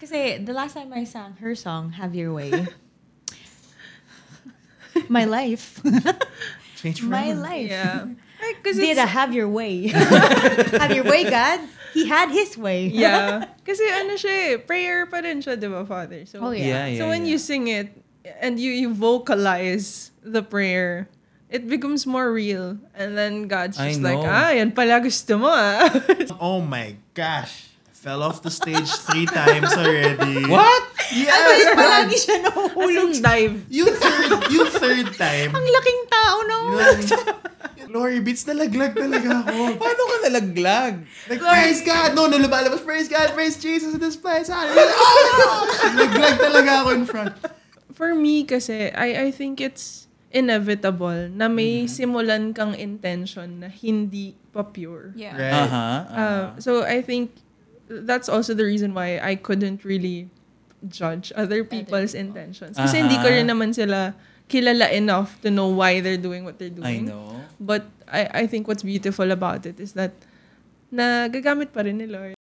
Kasi the last time I sang her song, Have Your Way, my life. Change my life. Yeah. Ay, Kasi Did a have your way. have your way, God. He had his way. yeah. Kasi ano siya eh, prayer pa rin siya, di ba, Father? So, Oh, yeah. Yeah, yeah. so when yeah. you sing it and you, you vocalize the prayer, it becomes more real. And then God's just like, know. ah, yan pala gusto mo ah. Oh my gosh. Fell off the stage three times already. What? Yes! Palagi siya As nahuhulog. in dive. Yung third, yung third time, Ang laking tao na Glory beats, nalaglag talaga ako. Paano ka nalaglag? Like, praise God! No, no, lumalabas, praise God, praise Jesus in this place. Hallelujah. Oh! Naglag talaga ako in front. For me kasi, I, I think it's inevitable na may simulan kang intention na hindi pa pure. Yeah. Right. Uh-huh. uh-huh. Uh, so I think that's also the reason why I couldn't really judge other people's intentions. Kasi hindi ko rin naman sila kilala enough to know why they're doing what they're I doing. know. But I, I think what's beautiful about it is that nagagamit pa rin ni Lord.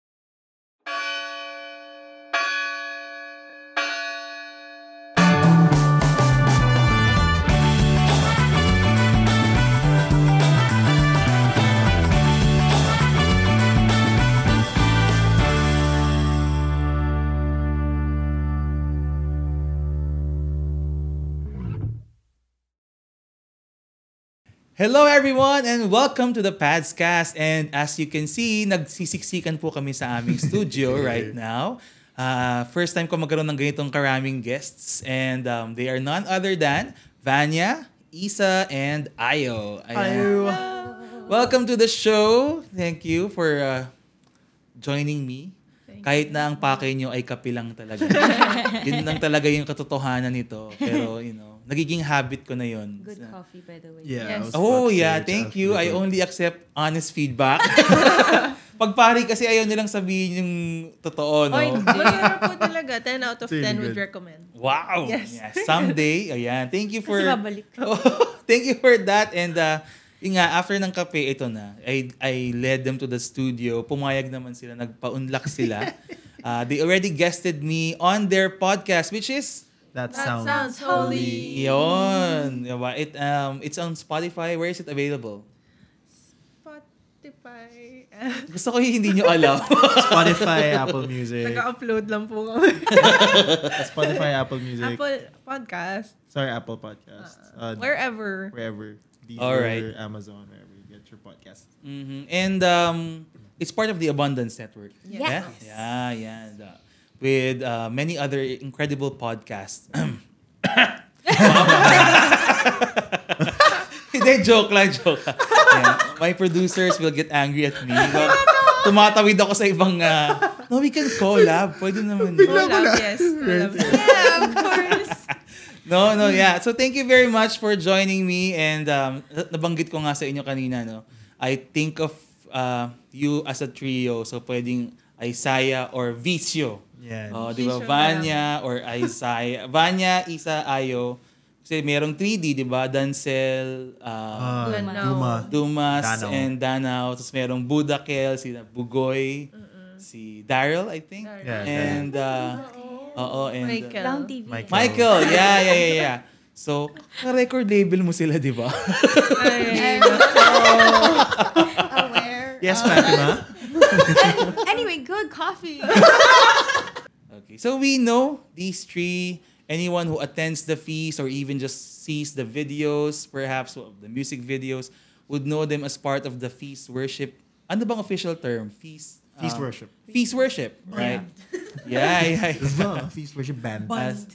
Hello everyone and welcome to the Padscast. And as you can see, nagsisiksikan po kami sa aming studio right now. Uh, first time ko magkaroon ng ganitong karaming guests and um, they are none other than Vanya, Isa, and Ayo. Ayan. Welcome to the show. Thank you for uh, joining me. Kahit na ang pakay nyo ay kape lang talaga. Yun lang talaga yung katotohanan nito. Pero, you know, nagiging habit ko na yun. Good coffee, by the way. Yeah. Yes. Oh, yeah. Thank you. I only accept honest feedback. Pag pari kasi ayaw nilang sabihin yung totoo, no? Oy, masarap po talaga. 10 out of It's 10 really would recommend. Wow. Yes. Yeah, someday. Ayan. Thank you for... Kasi babalik. Oh, thank you for that. And uh, yun nga, after ng kape, ito na. I, I led them to the studio. Pumayag naman sila. Nagpa-unlock sila. Uh, they already guested me on their podcast, which is... That, That sounds, sounds holy. Yun. Diba? It, um, it's on Spotify. Where is it available? Spotify. Gusto ko yung hindi nyo alam. Spotify, Apple Music. Nag-upload lang po kami. Spotify, Apple Music. Apple Podcast. Sorry, Apple Podcast. Uh, Wherever. wherever. Deezer, Alright. Amazon, wherever you get your podcast. Mhm. And um, it's part of the Abundance Network. Yes. Yeah, yeah. yeah. With uh, many other incredible podcasts. Hindi, joke lang, joke lang. Yeah. My producers will get angry at me. But tumatawid ako sa ibang, uh, no, we can collab. Pwede naman. Collab, yes. Collab. Yeah, of course. No, no, yeah. So thank you very much for joining me and um, na- nabanggit ko nga sa inyo kanina, no. I think of uh, you as a trio. So pwedeng Isaiah or Vicio. Yan. Oh, di ba? Vanya or Isaiah. Vanya, Isa, Ayo. Kasi merong 3D, di ba? Dancel, uh, Ah, Danao. Duma. Dumas, Danao. and Danao. Tapos merong Budakel, si Bugoy, si Daryl, I think. Daryl. Yeah, And, uh, oo, and... uh, Michael. Down TV. Michael. Michael, yeah, yeah, yeah, yeah. So, record label mo sila, di ba? Ay, Aware. Yes, Fatima. Anyway, good coffee. Okay, so we know these three. Anyone who attends the feast or even just sees the videos, perhaps of the music videos, would know them as part of the feast worship. Ano bang official term? Feast. Feast um, worship. Feast worship, right? Yeah, yeah. yeah. As well, Feast worship band. as,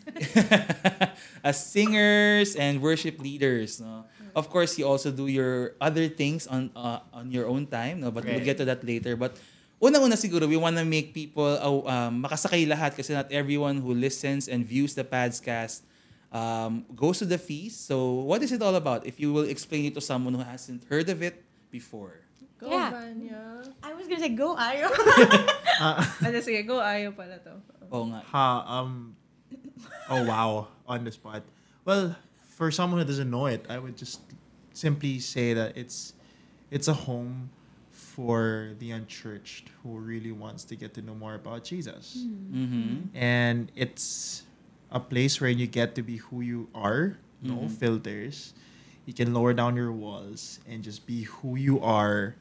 as singers and worship leaders. No? Of course, you also do your other things on uh, on your own time, no? but we'll Right. get to that later. But unang-una siguro, we want to make people uh, um, makasakay lahat kasi not everyone who listens and views the Padscast um, goes to the feast. So what is it all about? If you will explain it to someone who hasn't heard of it before. Go, Yeah. Vanya. I was gonna say go Ayo. Ano, sige, go. Ayaw pala to. Oo nga. Ha, um, oh wow, on the spot. Well, for someone who doesn't know it, I would just simply say that it's it's a home for the unchurched who really wants to get to know more about Jesus. Mm-hmm. And it's a place where you get to be who you are, no Mhm. filters. You can lower down your walls and just be who you are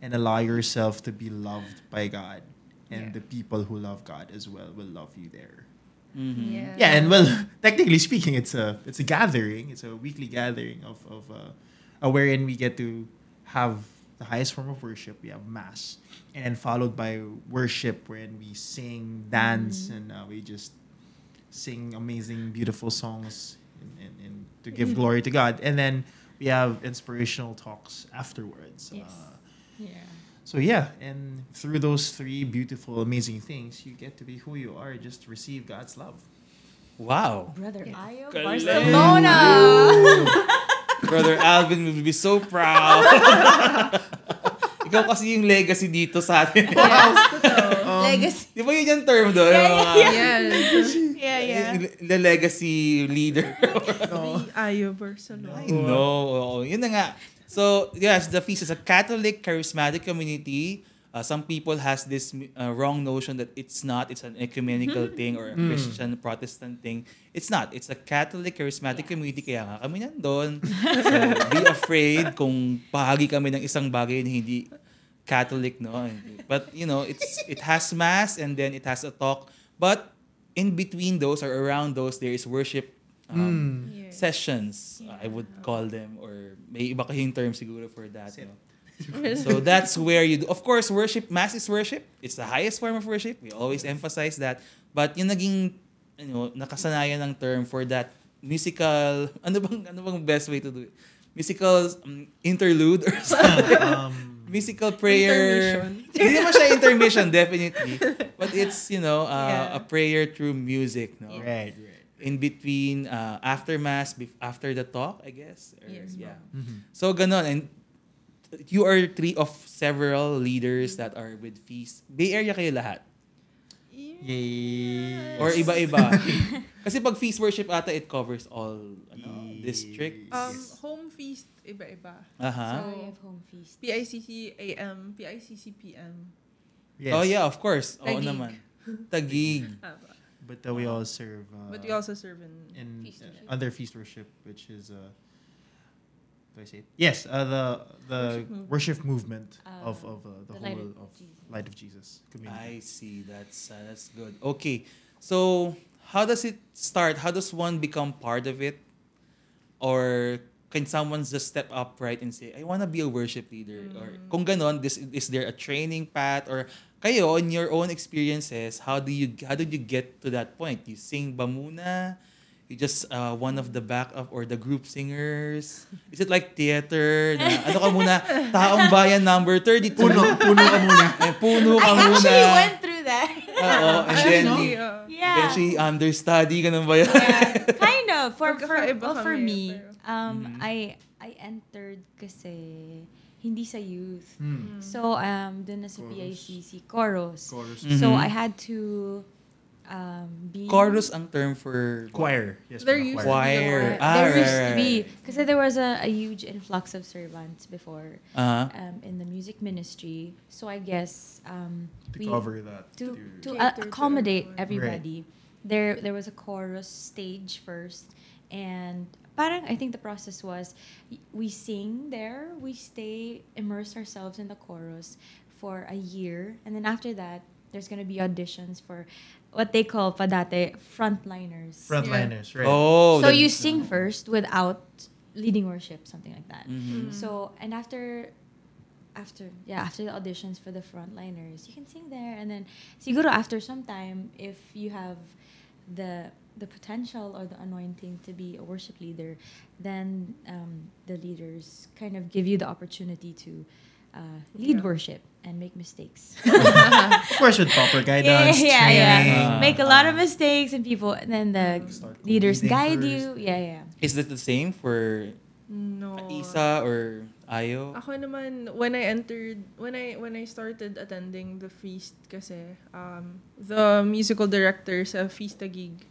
and allow yourself to be loved by God. And Yeah. the people who love God as well will love you there. Mm-hmm. Yeah. Yeah, and well, technically speaking, it's a it's a gathering. It's a weekly gathering of of uh, uh, wherein we get to have the highest form of worship. We have mass, and then followed by worship, wherein we sing, dance, and uh, we just sing amazing, beautiful songs, and, and, and to give glory to God. And then we have inspirational talks afterwards. Yes. Uh, Yeah. So yeah, and through those three beautiful, amazing things, you get to be who you are. Just receive God's love. Wow. Brother Yes. Ayo. Barcelona. Brother Alvin will be so proud. Ikaw kasi yung legacy dito sa atin. Legacy. Di ba yun yung term doon? Yeah, yeah, Yes. Yeah, yeah. The legacy leader. The Ayo Barcelona. I know. Yun na nga. So, yes, the feast is a Catholic charismatic community. Uh, some people has this uh, wrong notion that it's not. It's an ecumenical thing or a Christian Protestant thing. It's not. It's a Catholic charismatic Yes. community. Kaya nga kami nandun. so, be afraid kung bahagi kami ng isang bagay na hindi Catholic, no? But, you know, it's it has mass and then it has a talk. But in between those or around those, there is worship um, Yeah. sessions, I would call them, or may iba kayong term siguro for that. Sit. No? so that's where you do. Of course, worship, mass is worship. It's the highest form of worship. We always emphasize that. But yung naging, you know, nakasanayan ng term for that musical, ano bang, ano bang best way to do it? Musical um, interlude or something. Um, musical prayer. Intermission. Hindi naman siya intermission, definitely. But it's, you know, uh, Yeah. a prayer through music, no? right, right. In between uh, after mass bef- after the talk I guess or, Yes, yeah Mhm. so ganon and you are three of several leaders that are with feast Bay Area kayo lahat Yay. or iba-iba kasi pag feast worship ata it covers all ano, districts Um, home feast, iba-iba. aha So we have home feast. PICC AM, PICC PM. Yes. oh yeah of course oo Taguig. naman tagig But uh, we all serve uh, but we also serve in, in Feast uh, worship. under feast worship, which is uh, do I say it? Yes, uh, the the Worship worship movement Uh, of of uh, the, the Light whole of of Light of Jesus community. I see. That's uh, that's good. Okay. So how does it start? How does one become part of it? Or can someone just step up right and say I want to be a worship leader or kung ganon this is there a training path or kayo in your own experiences how do you how did you get to that point you sing ba muna you just uh, one of the backup or the group singers is it like theater na, ano ka muna taong bayan number 32 puno, puno ka muna. eh, puno ka I muna actually went through that. Oo, and then Yeah. yeah. eventually understudy ganun ba yan yeah. Kind of. For for, well, for me, um, Mhm. I I entered kasi hindi sa youth. Hmm. So, um, dun na sa Chorus. PICC, chorus. Chorus. Mm. So. I had to um, be... chorus ang term for Choir. Yes, There mga used to choir. choir ah there right, used to be. right. Kasi there was a, a huge influx of servants before uh-huh. um, in the music ministry. So, I guess... Um, To we, cover that. to you- to uh, accommodate everyone. everybody. There there was a chorus stage first, and parang I think the process was we sing there, we stay immerse ourselves in the chorus for a year, and then after that there's gonna be auditions for what they call padate frontliners. Frontliners, right? oh so you sing first without leading worship, something like that. Mhm. So and after after yeah after the auditions for the frontliners you can sing there and then siguro after some time if you have the the potential or the anointing to be a worship leader then um, the leaders kind of give you the opportunity to uh, lead Yeah. worship and make mistakes Of course, with proper guidance, yeah, yeah, training. yeah. Ah, make a lot of ah. mistakes and people and then the leaders guide first. you yeah yeah is that the same for No. Isa or Ayo Ako naman, when I entered, when I when I started attending the feast kasi, um, the musical director sa Feast Gig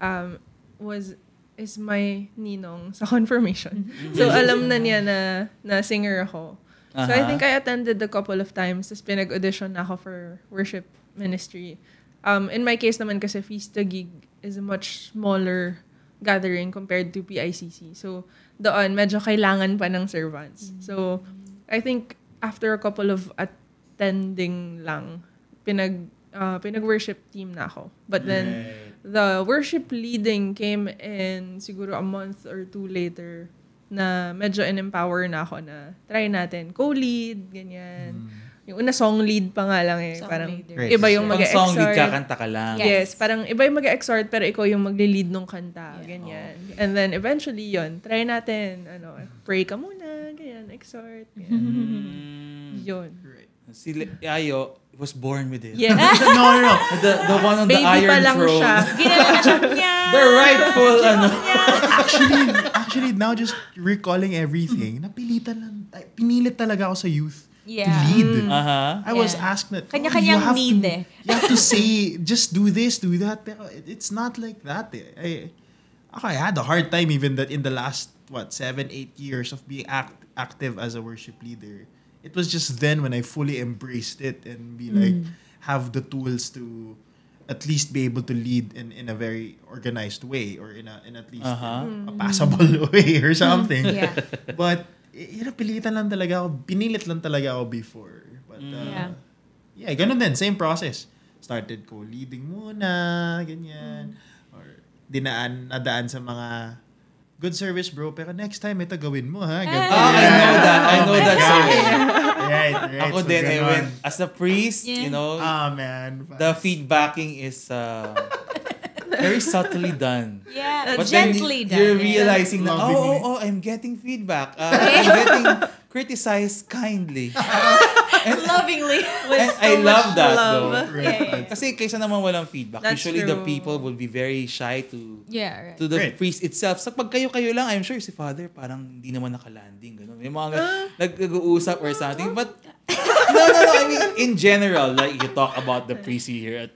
um, was is my ninong sa confirmation. so alam na niya na na singer ako. So I Aha. think I attended a couple of times. Tapos pinag-audition na ako for worship ministry. Um, in my case naman kasi Fiesta Gig is a much smaller gathering compared to PICC. So doon, medyo kailangan pa ng servants. So I think after a couple of attending lang, pinag uh, pinag-worship team na ako. But then the worship leading came in siguro a month or two later na medyo in-empower na ako na try natin co-lead, ganyan. Yung una song lead pa nga lang eh. Song parang leader. Iba yung Pang mag song lead exhort kakanta ka lang. Yeah. Yes, parang iba yung mag exhort pero ikaw yung magle-lead nung kanta, Yeah. ganyan. And then eventually yon try natin, ano, pray ka muna, ganyan, exhort, ganyan. Mm. Yun. Si Le- Ayo was born with it. Yeah. no, no, no. The, the one on the Baby iron pa lang throne. siya. Ginanap niya. The rightful, ano. actually, actually, now just recalling everything, napilitan lang, ay, pinilit talaga ako sa youth Yeah. to lead. Aha. I was Yeah. asked that, Kanya-kanyang you have need to, eh. You have to say, just do this, do that. Pero it- it's not like that eh. I, I had a hard time even that in the last, what, seven, eight years of being act, active as a worship leader. It was just then when I fully embraced it and be like, have the tools to at least be able to lead in, in a very organized way or in a in at least Uh-huh. a passable way or something. Yeah. But, y- yun, pilitan lang talaga ako. Pinilit lang talaga ako before. But, uh, Yeah. yeah, ganun din. Same process. Started ko leading muna, ganyan. Or dinaan, nadaan sa mga good service bro, pero next time ito gawin mo ha. Ganito. Ah, I know that. I know that saying. right, right. Ako So, din, I ganun. went, as a priest, Yeah. you know, Ah, man. the feedbacking is uh, very subtly done. Yeah. But then Gently y- done. you're yeah. realizing na, oh, oh, oh, I'm getting feedback. Uh, I'm getting criticized kindly. Lovingly. With And so I much love that, love. though. Right, Yeah, yeah. Kasi kaysa naman walang feedback, That's usually the true. people would be very shy to Yeah, right. to the Right. priest itself. Sa pag kayo-kayo lang, I'm sure si father parang hindi naman nakalanding. Ganun. May mga nag-uusap or something. But, no, no, no. I mean, in general, like you talk about the priest here at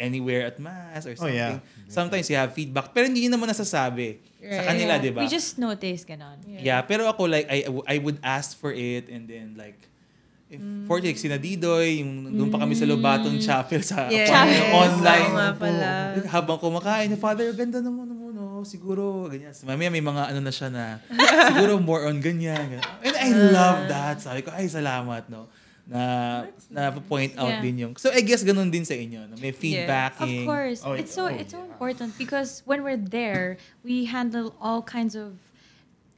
anywhere at mass or Oh, something. yeah. Sometimes you have feedback. Pero hindi yun naman nasasabi sa Right. kanila, Yeah. di ba? We just notice ganon. Yeah, pero ako like I I would ask for it and then like if for like sina Didoy, yung doon pa kami sa Lobatong Chapel sa Yes. yung online. Nga pala. Habang kumakain, Father, ganda naman naman, no? siguro, ganyan. So, mamaya may mga ano na siya na, siguro more on ganyan. ganyan. And I love that. Sabi ko, ay, salamat, no? Na, na point out Yeah. din yung, so I guess ganun din sa inyo, no? May Of feedbacking. course. Oh, it's so oh, it's so yeah. important because when we're there, we handle all kinds of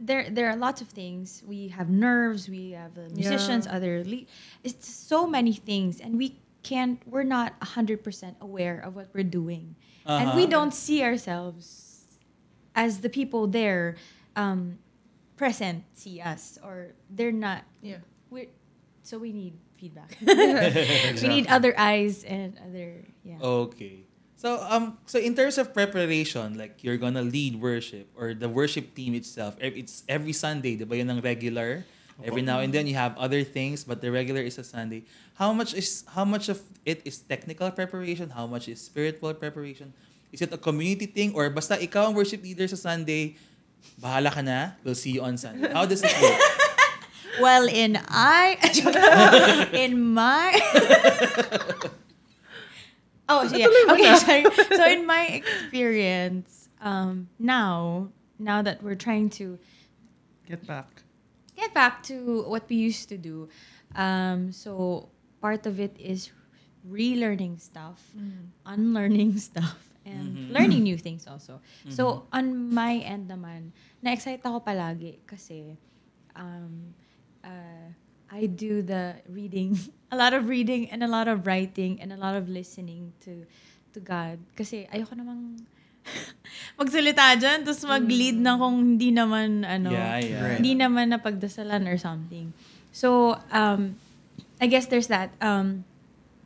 there there are lots of things. We have nerves, we have uh, musicians, Yeah. other le- it's so many things and we can't we're not 100% aware of what we're doing. And we Uh-huh. don't see ourselves as the people there um, present see us or they're not Yeah. we're so we need feedback. we need other eyes and other yeah. Okay. So um so in terms of preparation, like you're gonna lead worship or the worship team itself, it's every Sunday, di ba yun ang regular? Every now and then you have other things, but the regular is a Sunday. How much is how much of it is technical preparation? How much is spiritual preparation? Is it a community thing or basta ikaw ang worship leader sa Sunday, bahala ka na, we'll see you on Sunday. How does it work? Well, in I, in my. oh, yeah. Okay, sorry. So in my experience, um, now, now that we're trying to Get back. get back to what we used to do, um, so part of it is relearning stuff, unlearning stuff, and Mhm. learning new things also. So on my end naman, na-excite ako palagi kasi um, uh, I do the reading, a lot of reading and a lot of writing and a lot of listening to to God. Kasi ayoko namang magsalita dyan, tapos mag-lead na kung hindi naman, ano, Yeah, yeah. Right. hindi naman napagdasalan or something. So, um, I guess there's that. Um,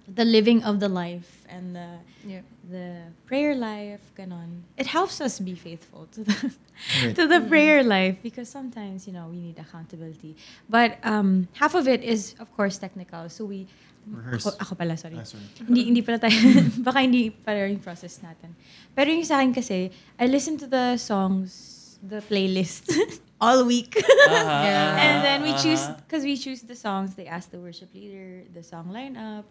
the living of the life and the Yeah. The prayer life, ganon. It helps us be faithful to the Right. to the prayer life because sometimes you know we need accountability. But um, half of it is of course technical. So we Rehearse. Ako, ako pala, sorry. Ah, sorry. hindi hindi pala tayo baka hindi pala yung process natin. Pero yung sa akin kasi, I listen to the songs the playlist all week. Uh-huh, Yeah. and then we choose uh-huh. because we choose the songs. They ask the worship leader the song lineup,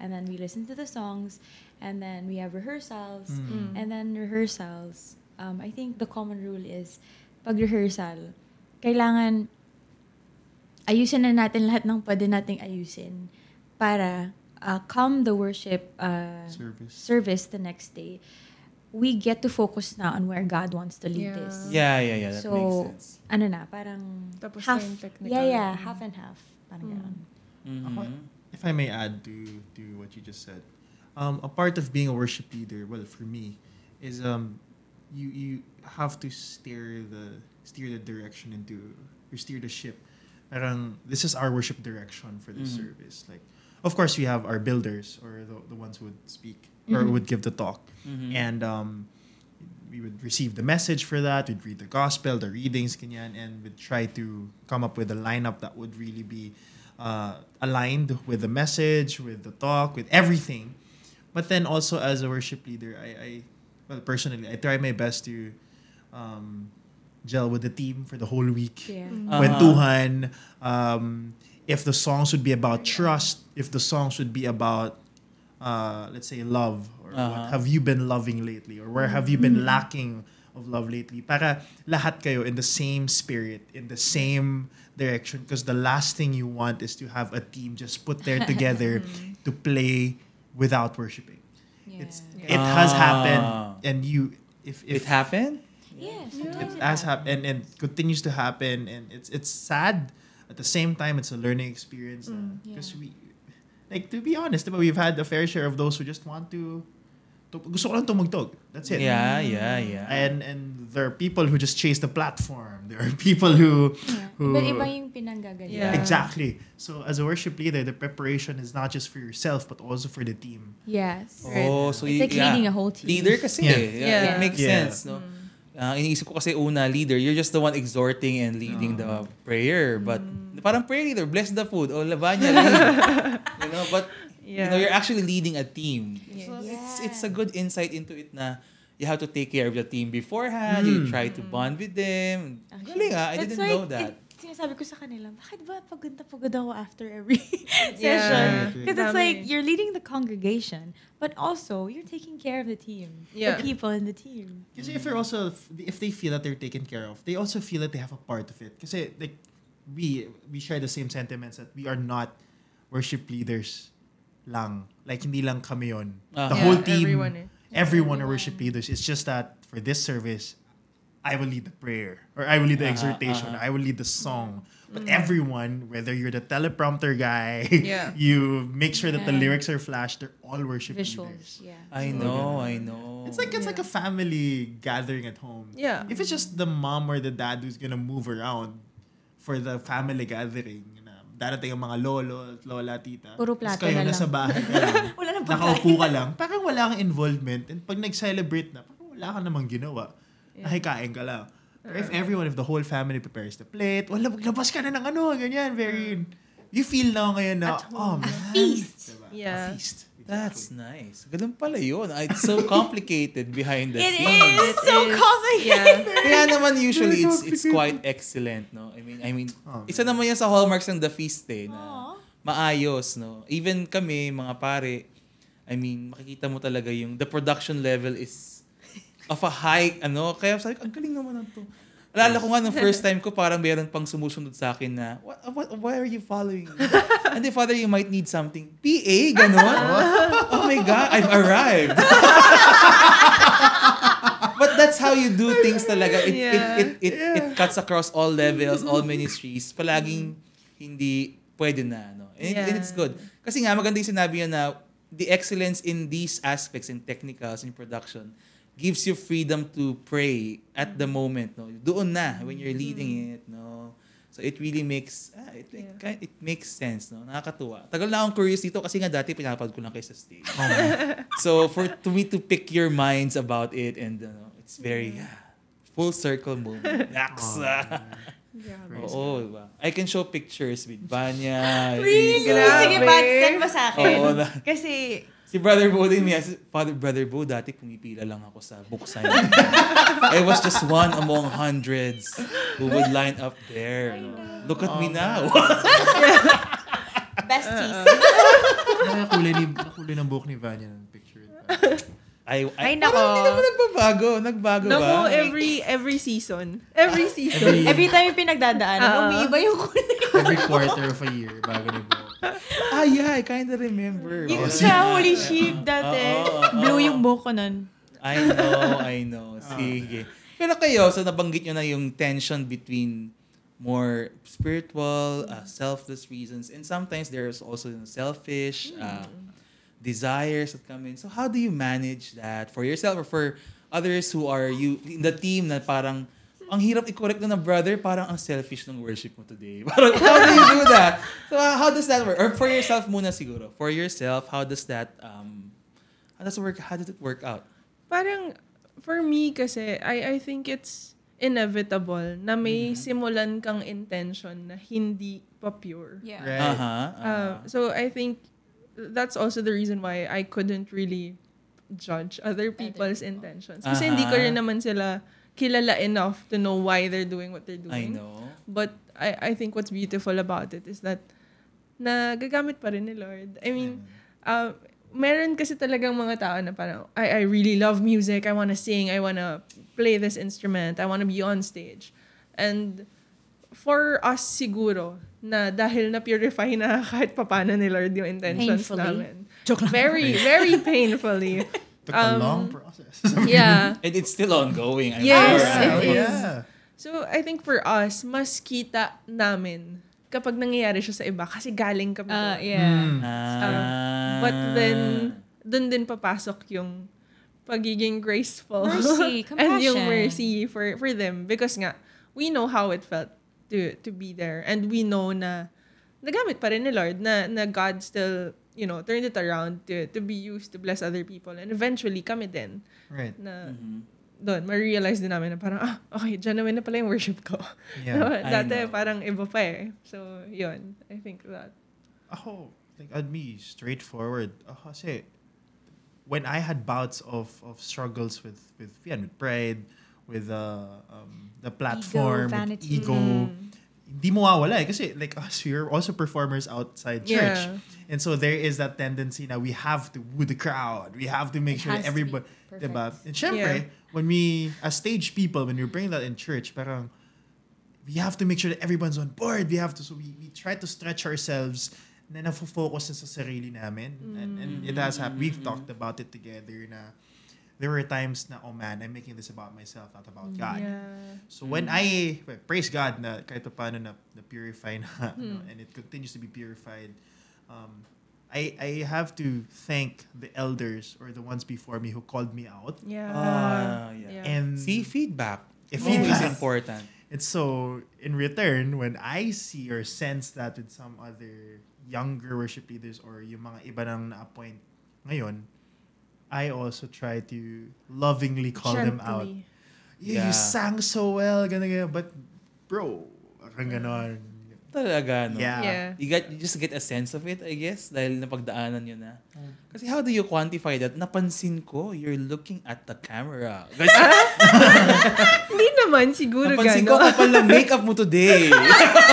and then we listen to the songs, and then we have rehearsals, Mm. and then rehearsals. Um, I think the common rule is pag rehearsal, kailangan ayusin na natin lahat ng pwede nating ayusin para uh, come the worship uh, Service. service the next day. We get to focus now on where God wants to lead Yeah. this. Yeah, yeah, yeah. That so, makes sense. ano na, parang Tapos half, technical. yeah, yeah, Mm. half and half. Parang Mm. ganun. Mhm. If I may add to to what you just said, um, a part of being a worship leader, well, for me, is um, you you have to steer the steer the direction into or steer the ship. Parang this is our worship direction for this Mhm. service. Like, of course, we have our builders or the, the ones who would speak or Mhm. would give the talk, Mhm. and um, we would receive the message for that. We'd read the gospel, the readings, kanyan, and we'd try to come up with a lineup that would really be uh, aligned with the message, with the talk, with everything. But then also as a worship leader, I, I well personally, I try my best to um, gel with the team for the whole week. Yeah. Mm. Uh-huh. Kwentuhan, um, if the songs would be about trust, if the songs would be about, uh, let's say, love, or Uh-huh. what have you been loving lately, or where have you been lacking of love lately, para lahat kayo in the same spirit, in the same direction, because the last thing you want is to have a team just put there together to play without worshiping. Yeah. It's Yeah. it has Ah. happened, and you if if It happened? Yeah, it has happened and, and continues to happen and it's it's sad at the same time it's a learning experience Mm, because yeah. we like to be honest diba, we've had a fair share of those who just want to, to gusto ko lang tumugtog that's it Yeah, yeah, yeah. and and there are people who just chase the platform there are people who Yeah. who Iba-iba yung pinanggagalingan. Yeah. exactly so as a worship leader the preparation is not just for yourself but also for the team Yes. Oh, so It's you, like yeah. leading a whole team. Leader kasi. Yeah. Yeah. Yeah. It makes Yeah. sense, no? Mm. Ah, iniisip ko kasi una, leader, you're just the one exhorting and leading the prayer. But parang prayer leader, bless the food. O laban niya, you know, but you know, Yeah. you're actually leading a team. Yes. So it's Yeah. it's a good insight into it na you have to take care of the team beforehand. You Mm. try to bond with them. Galing ah, I That's didn't why know that. It, sinasabi ko sa kanila, bakit ba pagod na pagod ako after every Yeah. session? Because right. it's like, you're leading the congregation, but also, you're taking care of the team. Yeah. The people in the team. Kasi if they're also if they feel that they're taken care of, they also feel that they have a part of it. Kasi like we we share the same sentiments that we are not worship leaders lang. Like hindi lang kami yon. Ah. The Yeah, whole team, everyone eh. Everyone are Everyone. worship leaders. It's just that for this service, I will lead the prayer or I will lead the Uh-huh, exhortation. uh-huh. I will lead the song. But everyone, whether you're the teleprompter guy, Yeah. you make sure that the lyrics are flashed. They're all worship Visuals, leaders. yeah. I know, I know. It's like it's like a family gathering at home. Yeah. If it's just the mom or the dad who's gonna move around for the family gathering, na darating ang mga lolo, at lola, tita. Puro plato kayo na nasa lang. bahay ka lang. Wala nang nakaupo ka lang. Parang wala kang involvement. And pag nag-celebrate na, parang wala ka namang ginawa. Yeah. Ay, kain ka lang. Or if everyone, if the whole family prepares the plate, wala, maglabas ka na ng ano, ganyan, very... You feel na ngayon na, oh, man. A feast. Diba? Yeah. A feast. That's nice. Ganun pala yun. Ah, It's so complicated behind the It scenes. is so is- complicated. Yeah. Kaya naman usually it's it's quite excellent, no? I mean, I mean, Oh, isa naman yan sa hallmarks ng The Feast eh, na maayos, no? Even kami, mga pare, I mean, makikita mo talaga yung the production level is of a high, ano, kaya sabi ko, ang galing naman ng Alala ko nga nung first time ko, parang meron pang sumusunod sa akin na, what, what, why are you following me? And then, Father, you might need something. PA, ganon? oh my God, I've arrived. But that's how you do things talaga. It, Yeah. it, it, it, it cuts across all levels, all ministries. Palaging hindi pwede na. No? And, it- and it's Yeah. good. Kasi nga, maganda yung sinabi niya na the excellence in these aspects, in technicals, in production, gives you freedom to pray at the moment. No? Doon na, when you're leading it. No? So it really makes, ah, it, it, Yeah. it makes sense. No? Nakakatuwa. Tagal na akong curious dito kasi nga dati pinapanood ko lang kayo sa stage. Oh. So for to me to pick your minds about it and uh, it's very ah, full circle moment. Yaks! Oh, man. Grabe. Oo, diba? I can show pictures with Vanya. Really? Sige, Pat, send mo sa akin. Oo na. Kasi, Si Brother Bo din, may, Father Brother Bo, dati pumipila lang ako sa book signing. I was just one among hundreds who would line up there. Look at me now. Besties. Nakakulay, ni, nakulay ng buhok ni Vanya ng picture. I, Ay, I, nako. Parang hindi naman nagbabago. Nagbago Naku, ba? every every season. Every season. Every, Every time yung pinagdadaanan, Ah. umiiba yung kulay. every quarter of a year, bago ni buhok. Ah, yeah, I kind of remember. Yung Oh, sa Holy Sheep dati, Oo, oo, blue oo. yung buhok ko nun. I know, I know. Sige. Pero kayo, so nabanggit nyo na yung tension between more spiritual, uh, selfless reasons, and sometimes there's also yung selfish uh, desires that come in. So how do you manage that for yourself or for others who are you in the team na parang ang hirap i-correct na na brother, parang ang selfish ng worship mo today. Parang, how do you do that? So, uh, how does that work? Or for yourself muna siguro. For yourself, how does that, um, how does it work, how does it work out? Parang, for me kasi, I, I think it's inevitable na may simulan kang intention na hindi pa pure. Yeah. Right. Uh-huh. Uh, uh-huh. so I think that's also the reason why I couldn't really judge other people's intentions. Kasi hindi ko rin naman sila kilala enough to know why they're doing what they're I doing. know. But I, I think what's beautiful about it is that nagagamit pa rin ni Lord. I mean, uh, meron kasi talagang mga tao na parang, I, I really love music, I wanna sing, I wanna play this instrument, I wanna be on stage. And for us siguro, na dahil na-purify na kahit papano ni Lord yung intentions Painfully. namin. Joke lang. Very, very painfully. Took a Um, long process. yeah. And it's still ongoing. I'm Yes, sure. it Oh, is. yeah. So, I think for us, mas kita namin kapag nangyayari siya sa iba kasi galing kami Uh, yeah. Mm. Ah. But then, dun din papasok yung pagiging graceful. Mercy, and yung compassion. mercy for, for them. Because nga, we know how it felt to to be there. And we know na nagamit pa rin ni Lord na, na God still, you know, turned it around to, to be used to bless other people. And eventually, kami din Right. na Mhm. doon, ma-realize din namin na parang, ah, okay, genuine na pala yung worship ko. Yeah. I Dati know. parang iba pa eh. So, yun. I think that. Ako, like, I'd be straightforward. Ako kasi, when I had bouts of, of struggles with, with, yan, with pride, with uh, um, the platform, with vanity. ego, Mm. Hindi mo mawala eh. Kasi like us, we're also performers outside church. Yeah. And so there is that tendency na we have to woo the crowd. We have to make It sure that everybody, diba? And syempre, when we, as stage people, when we bring that in church, parang, we have to make sure that everyone's on board. We have to, so we, we try to stretch ourselves na nafo-focus na sa sarili namin. And, and it has happened. We've talked about it together na there were times na, oh man, I'm making this about myself, not about God. Yeah. So when I well, praise God na kahit pa paano na, na purify na no, Hmm. and it continues to be purified, um, I I have to thank the elders or the ones before me who called me out. Yeah. Ah, yeah. And See, feedback. If Always feedback. important. And so in return, when I see or sense that with some other younger worship leaders or yung mga iba nang na-appoint ngayon, I also try to lovingly call them out. Gently. Yeah, Yeah. you sang so well, ganun, ganun. But, bro, parang ganon. Talaga, no? Yeah. Yeah. You get you just get a sense of it, I guess, dahil napagdaanan nyo na. Hmm. Kasi how do you quantify that? Napansin ko, you're looking at the camera. Hindi naman siguro Napansin ko, gano'n. kapal ng makeup mo today.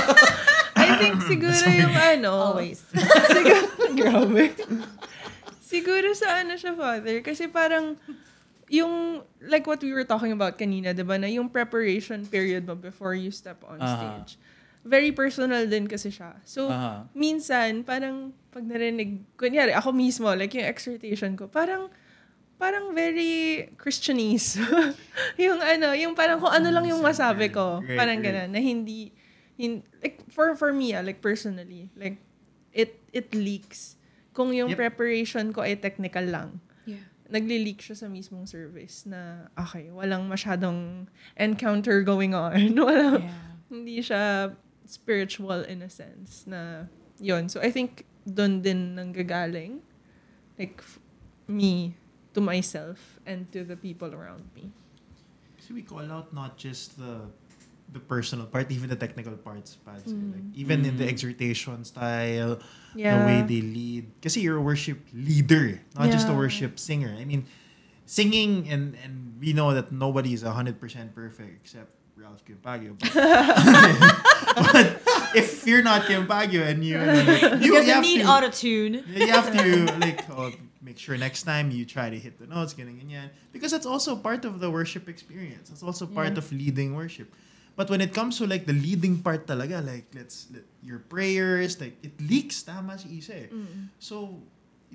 I think siguro yung ano. Always. siguro, grabe. Siguro sa ano siya, Father. Kasi parang, yung, like what we were talking about kanina, di ba, na yung preparation period mo before you step on Aha. stage. Very personal din kasi siya. So, Aha. minsan, parang, pag narinig, kunyari, ako mismo, like yung exhortation ko, parang, parang very Christianese. yung ano, yung parang kung ano lang yung masabi ko. Right, parang right. ganun, na hindi, hin, like, for, for me, ah, like, personally, like, it, it leaks. Kung yung Yep. preparation ko ay technical lang, Yeah. nagli-leak siya sa mismong service na, okay, walang masyadong encounter going on. walang, Yeah. hindi siya spiritual in a sense na yon so I think doon din nanggagaling like f- me to myself and to the people around me So we call out not just the the personal part, even the technical parts, Pads. Eh, mm. Like, even in the mm. exhortation style, the way they lead. Kasi you're a worship leader, eh, not just a worship singer. I mean, singing, and, and we know that nobody is 100% perfect except Ralph Kimpagio. But, but if you're not Kimpagio and you, like, you, You doesn't need to, auto tune. you have to like oh, make sure next time you try to hit the notes, ganyan, ganyan. Because that's also part of the worship experience. That's also part Yeah. of leading worship. But when it comes to like the leading part talaga, like let's let, your prayers, like it leaks, tama si Isa eh. So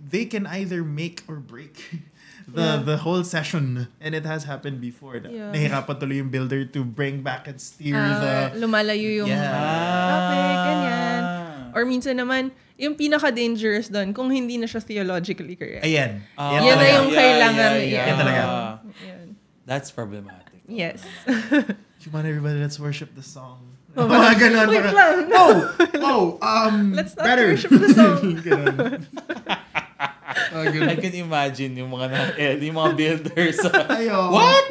they can either make or break the Yeah. the whole session and it has happened before. Na, Yeah. Nahirapan tuloy yung builder to bring back and steer Ah, the lumalayo yung Yeah. topic, ganyan. Or minsan naman, yung pinaka-dangerous doon, kung hindi na siya theologically correct. Ayan. Ah, Yan na yung kailangan yeah, yeah. Yan talaga. Yan. That's problematic. Yes. Come on, everybody, let's worship the song. Oh, mga ganon. Wait parang, lang. Oh, oh, um, Let's not better. worship the song. Ganon. Ah, I can imagine yung mga na, eh, yung mga builders. Ayo. What?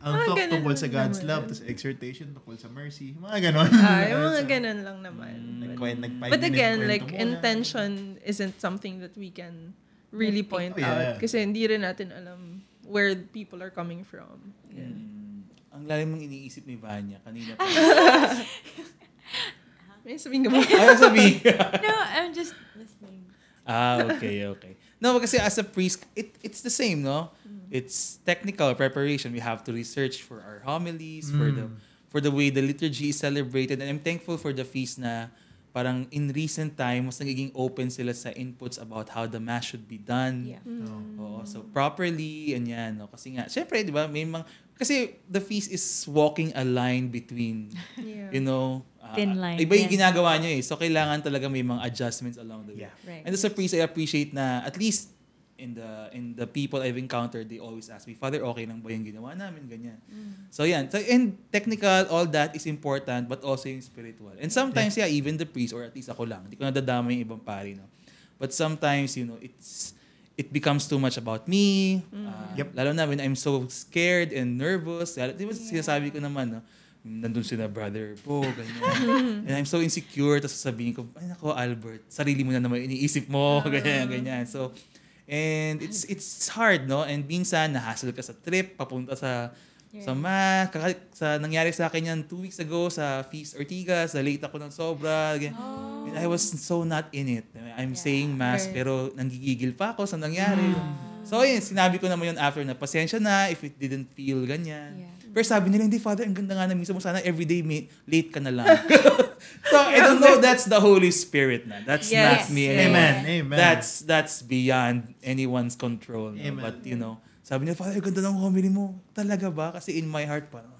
Ang Mga talk tungkol sa God's naman. love, tapos exhortation tungkol sa mercy. Mga ganon. Ah, yung mga ganun lang naman. Nag-five But minute again, like, intention isn't something that we can really point Oh, yeah. out. Kasi hindi rin natin alam where people are coming from. Mm. Ang lalim mong iniisip ni Vanya kanina pa. May sabihin ka ba? Ayaw sabihin. No, I'm just listening. ah, okay, okay. No, kasi as a priest, it, it's the same, no? It's technical preparation. We have to research for our homilies, for the for the way the liturgy is celebrated. And I'm thankful for the feast na parang in recent time, mas nagiging open sila sa inputs about how the mass should be done. Yeah. Oo, so properly, and yan, no? Kasi nga, syempre, di ba, may mga, kasi the feast is walking a line between, Yeah. you know, uh, Thin line, Iba yung yeah. ginagawa niyo eh. So, kailangan talaga may mga adjustments along the way. Yeah. Right. And as a priest, I appreciate na at least in the in the people I've encountered, they always ask me, Father, okay lang ba yung ginawa namin? Ganyan. So, yan. So, and technical, all that is important, but also yung spiritual. And sometimes, yeah, even the priest, or at least ako lang, hindi ko nadadama yung ibang pari, no? But sometimes, you know, it's it becomes too much about me. Uh, Yep. Lalo na when I'm so scared and nervous. Lalo- Di ba sinasabi ko naman, no? Nandun sila, brother po, ganyan. and I'm so insecure. Tapos sasabihin ko, ay nako, Albert, sarili mo na naman iniisip mo, ganyan, ganyan. So, and it's it's hard, no? And minsan, nahassle ka sa trip, papunta sa sa ma, kaka, sa nangyari sa akin yan two weeks ago sa Feast Ortigas, na late ako ng sobra. ganyan. And I was so not in it. I'm saying mass, Right. pero nanggigigil pa ako sa nangyari. So, yun, sinabi ko naman yun after na pasensya na if it didn't feel ganyan. Yeah. Pero sabi nila, hindi, Father, ang ganda nga na minsan mo sana everyday may, late ka na lang. so, I don't know, that's the Holy Spirit na. That's not Yes. me Yes. anymore. Amen. Amen. That's that's beyond anyone's control. no? Amen. But, you know, sabi niya, Father, ang ganda ng homily mo. Talaga ba? Kasi in my heart, parang,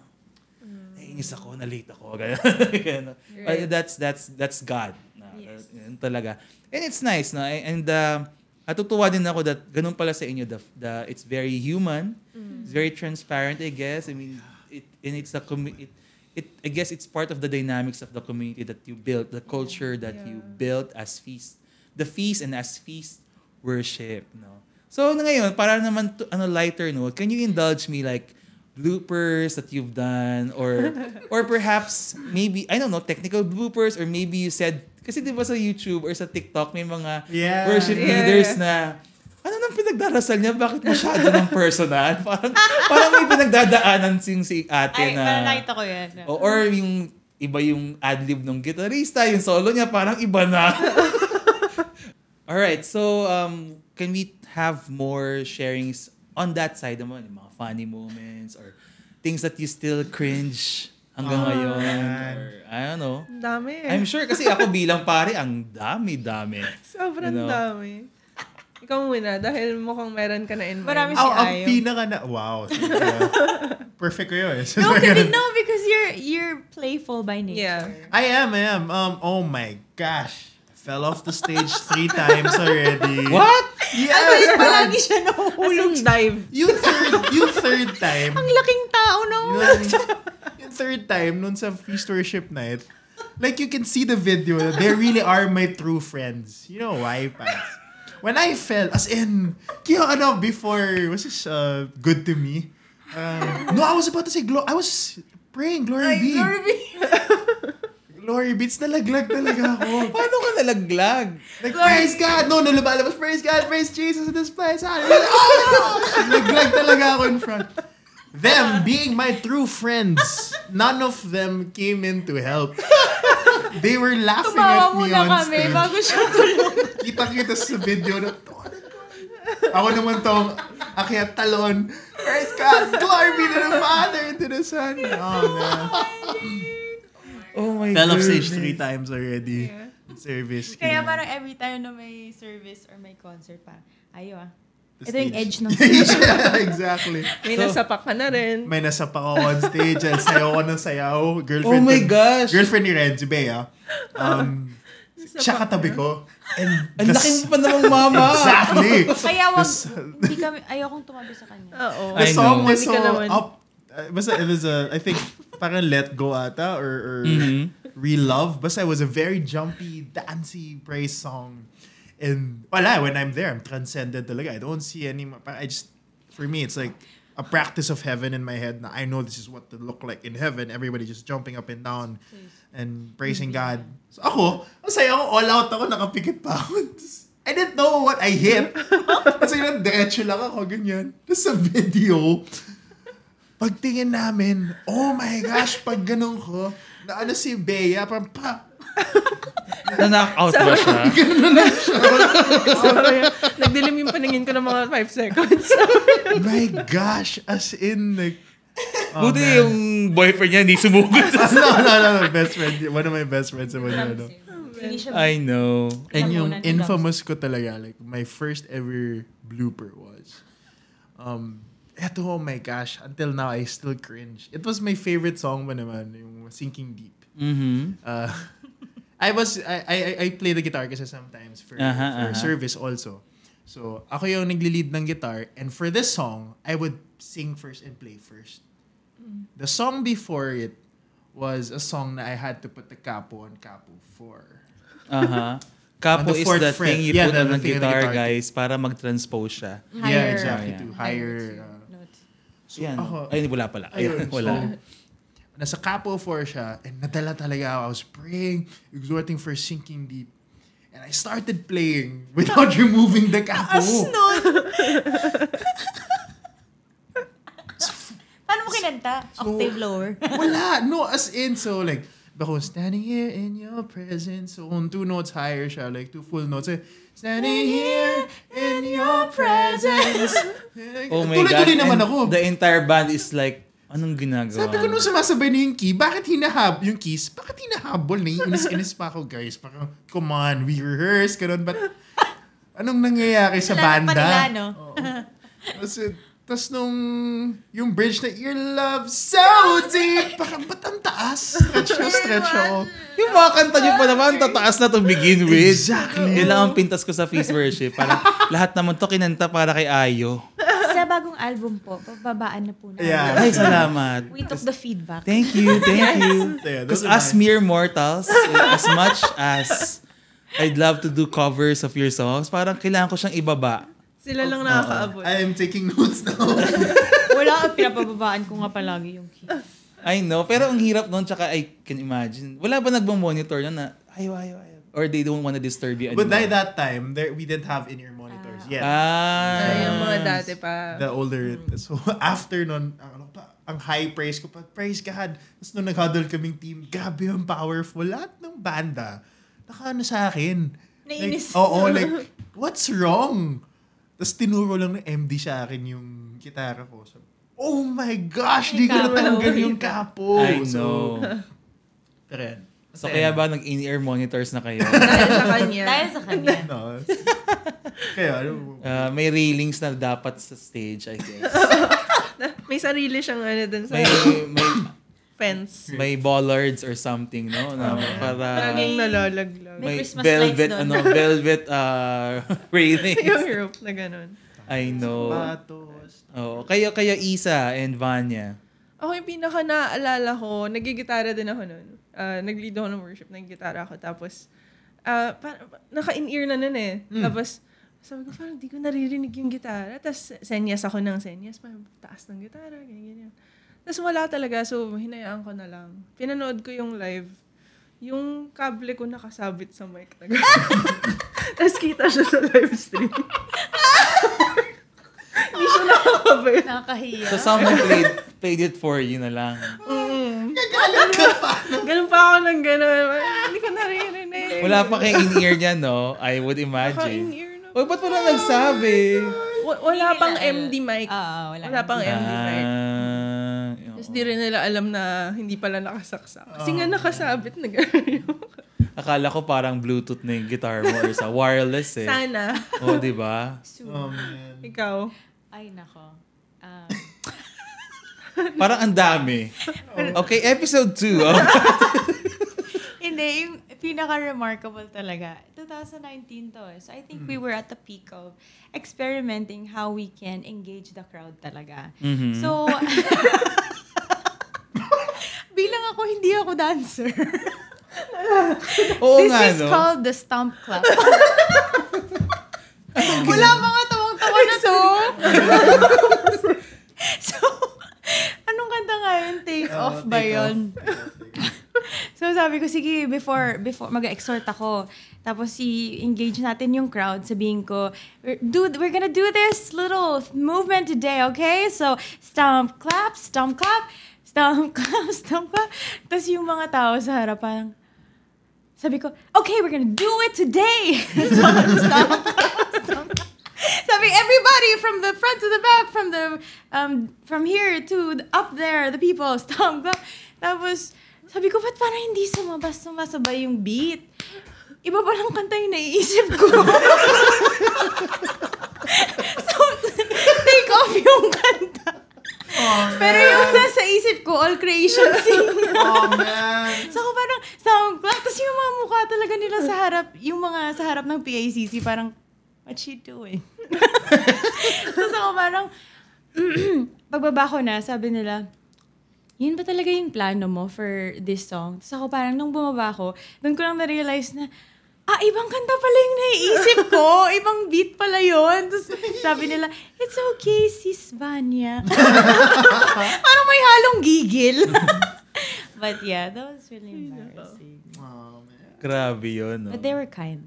naiinis ako, na late ako. Ganun. Ganun. But Right. that's, that's, that's God. Na, Yes. Yun talaga. And it's nice, no? And, uh, natutuwa din ako that ganun pala sa inyo, the, the, it's very human. It's very transparent, I guess. I mean, it, and it's a, commu- it, it, I guess it's part of the dynamics of the community that you built, the culture that you Yeah. built as feast, the feast and as feast worship, no? So, na ngayon, para naman to, ano, lighter note, can you indulge me like bloopers that you've done or or perhaps maybe I don't know technical bloopers or maybe you said kasi 'di ba sa YouTube or sa TikTok may mga Yeah. worship Yeah. leaders na ano nang pinagdarasal niya? Bakit masyado ng personal? Parang, parang may pinagdadaanan sing si ate Ay, na... parang nakita ko yan. O, or yung iba yung ad-lib ng gitarista, yung solo niya parang iba na. Alright, so um, can we have more sharings on that side naman? Yung mga funny moments or things that you still cringe hanggang Oh, ngayon? man. Or, I don't know. Dami eh. I'm sure kasi ako bilang pare, ang dami-dami. Sobrang You know? dami. Ikaw muna, dahil mukhang meron ka na in mind. Marami si Oh, ang pinaka na... Wow. Perfect ko yun. No, kasi no, because you're you're playful by nature. Yeah. I am, I am. Um, oh my gosh. Fell off the stage three times already. What? Yes! Palagi siya As nahuhulog. in dive. Yung third, yung third time, Ang laking tao na yung, yung third time, nun sa Feast Worship Night, like you can see the video, they really are my true friends. You know why, Pats? When I fell, as in, kaya ano, before, was this uh, Good to Me? Uh, no, I was about to say, glo- I was praying, glory be. Glory beats, nalaglag talaga ako. Paano ka nalaglag? Like, praise God! No, no, lumalabas, praise God, praise Jesus in this place. Hallelujah. Oh gosh! Naglag talaga ako in front. Them being my true friends, none of them came in to help. They were laughing Tumawa at me muna on kami stage. bago siya tulog. Kita-kita sa video na, "Oh, ako naman tong akyat talon. Praise God! Glory be to the Father and to the Son. Oh, man. Oh my Fell off stage three times already. in Service. Kaya parang every time na may service or may concert pa, ayo ah. Ito yung stage. edge ng yeah, exactly. May nasapak ka na rin. May nasa pa ako on stage and sayaw ko ng sayaw. Girlfriend Oh my gosh. Girlfriend ni Renzi Bea. Um, siya katabi ko. And Ang laki pa namang mama. Exactly. Kaya wag, hindi kami, ayokong tumabi sa kanya. Oo. The song was so up. Uh, basta it was a, I think, parang let go ata or, or Mhm. real love. Basta it was a very jumpy, dancey praise song. And wala, when I'm there, I'm transcended talaga. I don't see any, ma- I just, for me, it's like a practice of heaven in my head na I know this is what to look like in heaven. Everybody just jumping up and down and praising God. So ako, masaya ako, all out ako, nakapikit pa ako. I didn't know what I hit. Kasi lang, diretso lang ako, ganyan. Tapos sa video, pagtingin namin, oh my gosh, pag ganun ko, na ano si Bea, parang pa, Na-knock out ba siya? Sorry. Nagdilim yung paningin ko ng mga 5 seconds. my gosh, as in, like, oh, Buti man. yung boyfriend niya hindi sumugod. no, no, no, no, best friend, one of my best friends ano. Hindi siya I know. And yung infamous ko talaga, like, my first ever blooper was, um, eto, oh my gosh, until now, I still cringe. It was my favorite song ba naman, yung Sinking Deep. Mhm. Uh, I was, I, I, I play the guitar kasi sometimes for, Aha, for aha. service also. So, ako yung nagli-lead ng guitar. And for this song, I would sing first and play first. The song before it was a song na I had to put the capo on capo for. Aha. Capo On the is the fret. thing you Yeah, put the- on the guitar, guitar. guys, para mag-transpose siya. yeah, Higher- exactly. Oh, To yeah. higher. uh. So, Yan. ako, Ay, wala pala. Ayun, Ayun, wala. so, nasa capo 4 siya, and nadala talaga ako. I was praying, exhorting for sinking deep. And I started playing without removing the capo. Paano mo kinanta? Octave lower. Wala. No, as in, so like, ako standing here in your presence. So, on two notes higher siya, like two full notes. Eh, standing here in your presence. Oh my Tuloy-tuloy God. naman And ako. The entire band is like, anong ginagawa? Sabi ko nung sumasabay na yung key, bakit hinahab yung keys? Bakit hinahabol? Naiinis-inis pa ako, guys. Parang, come on, we rehearse, ganun. But, anong nangyayari sa Kailangan pa banda? nila, no? Oo. Tapos, eh, nung, yung bridge na, your love so deep. Parang, ba't ang taas? Stretch na stretch ako. Yung mga kanta niyo pa naman, tataas na to begin with. Exactly. Yun lang ang pintas ko sa Feast Worship. Parang lahat naman to kinanta para kay Ayo. Sa bagong album po, pababaan na po na. Yeah. Ay, salamat. We took the feedback. Thank you, thank you. Because as mere mortals, as much as I'd love to do covers of your songs, parang kailangan ko siyang ibaba. Sila lang nakakaabot. I am taking notes now. Wala, pinapababaan ko nga palagi yung key. I know, pero ang hirap nun, tsaka I can imagine. Wala ba nagbang-monitor nun na, ayaw, ayaw, ayaw. Or they don't wanna disturb you But by anymore? that time, there we didn't have in-ear monitors yet. Ah. Ay, yung mga dati pa. the older so after nun ang ano pa ang high praise ko pa praise God tapos nung nag-huddle kaming team grabe yung powerful lahat ng banda nakaano sa akin Nainis. like, oo like what's wrong tapos tinuro lang ng MD sa akin yung gitara ko so, oh my gosh di ko natanggal yung kapo I so know. pero yan. So, kaya ba nag-in-ear monitors na kayo? Dahil sa kanya. Dahil sa kanya. no kaya ano Uh, may railings na dapat sa stage, I guess. May sarili siyang ano dun sa May, may, fence. may bollards or something, no? Na para Laging nalalaglag. May may Christmas velvet, lights doon. ano, velvet uh, railings. yung rope na ganun. I know. patos Oh, kayo, kayo Isa and Vanya. Ako yung pinaka naaalala ko, nagigitara din ako nun. Ah, nag-lead ako ng worship, nagigitara ako. Tapos, ah, pa- naka-in-ear na nun eh. Tapos, Sabi ko, parang di ko naririnig yung gitara. Tapos, senyas ako ng senyas. Parang taas ng gitara, ganyan, ganyan. Tapos wala talaga, so hinayaan ko na lang. Pinanood ko yung live. Yung kable ko nakasabit sa mic. Tapos kita siya sa live stream. Hindi siya nakakabit. Nakakahiya. So someone played played it for you na lang. Mm. Ganun pa ako ng ganun. Hindi ko naririnig. Wala pa kay in-ear niya, no? I would imagine. Naka-in-ear na. Oy, ba't wala nagsabi? Wa- Wala pang MD mic. Ah, wala. Wala pang MD mic. Ah, di rin nila alam na hindi pala nakasaksak. Kasi nga nakasabit na gano'n. Akala ko parang Bluetooth na yung guitar mo or sa wireless eh. Sana. Oh, di ba? Oh, man. Ikaw. Ay, nako. Um, Parang ang dami. Okay, episode 2. Oh. Hindi, yung pinaka-remarkable talaga, 2019 to. eh. So I think we were at the peak of experimenting how we can engage the crowd talaga. Mhm. So, bilang ako, hindi ako dancer. Oo This nga, is no? called the stomp clap. Wala mga tawang-tawa na to. so, anong kanta nga yun? Take Oh, off ba take yun? off. So sabi ko, sige, before, before mag-exhort ako, tapos i-engage natin yung crowd, sabihin ko, do, we're gonna do this little movement today, okay? So, stomp, clap, stomp, clap, stomp, clap, stomp, clap. Tapos yung mga tao sa harap, parang, sabi ko, okay, we're gonna do it today! so, stomp, clap. Sabi, everybody from the front to the back, from the, um, from here to up there, the people, stomp, clap. Tapos, sabi ko, ba't parang hindi sumabas, sumasabay yung beat? Iba palang kanta yung naiisip ko. so, take off yung kanta. Pero yung nasa isip ko, all creation sing. Oh, man. So ako parang sound clap. Tapos yung mga mukha talaga nila sa harap, yung mga sa harap ng PACC, parang, what she doing? Tapos ako parang, pagbaba ko na, sabi nila, yun ba talaga yung plano mo for this song? Tapos ako parang, nung bumaba ko, doon ko lang na-realize na, ah, ibang kanta pala yung naiisip ko. ibang beat pala yun. Tapos sabi nila, it's okay, sis Vanya. parang may halong gigil. But yeah, that was really embarrassing. Oh, man. Grabe yun, no? But they were kind.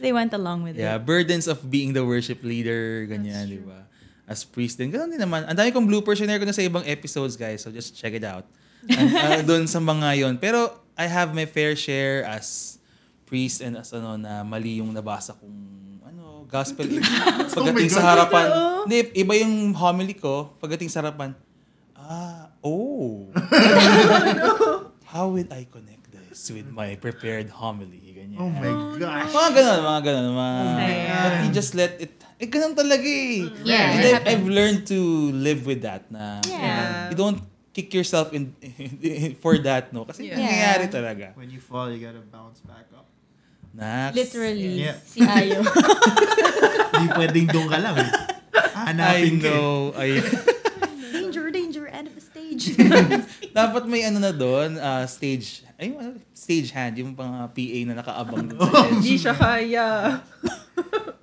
they went along with Yeah, it. burdens of being the worship leader, ganyan, di ba? As priest din. Ganun din naman. Ang dami kong bloopers, share ko na sa ibang episodes, guys. So just check it out. And, uh, doon sa mga yon. Pero I have my fair share as priest and as ano na mali yung nabasa kong ano, gospel. Pagdating sa God. harapan. Hindi, iba yung homily ko. Pagdating sa harapan. Ah, oh. How will I connect this with my prepared homily? Ganyan. Oh, my gosh. Mga ganun, mga ganun. Mga, Sayang. but you just let it, eh, ganun talaga eh. Yeah, And I've learned to live with that na Yeah. you don't kick yourself in for that, no? Kasi Yeah. nangyayari talaga. When you fall, you gotta bounce back up. Nax. Literally, Yeah. si Ayo. Hindi pwedeng doon ka lang eh. I Hanapin ka eh. know. I, danger, danger, end of the stage. dapat may ano na doon, uh, stage, ay, ano, stage hand, yung pang uh, PA na nakaabang. Hindi siya kaya.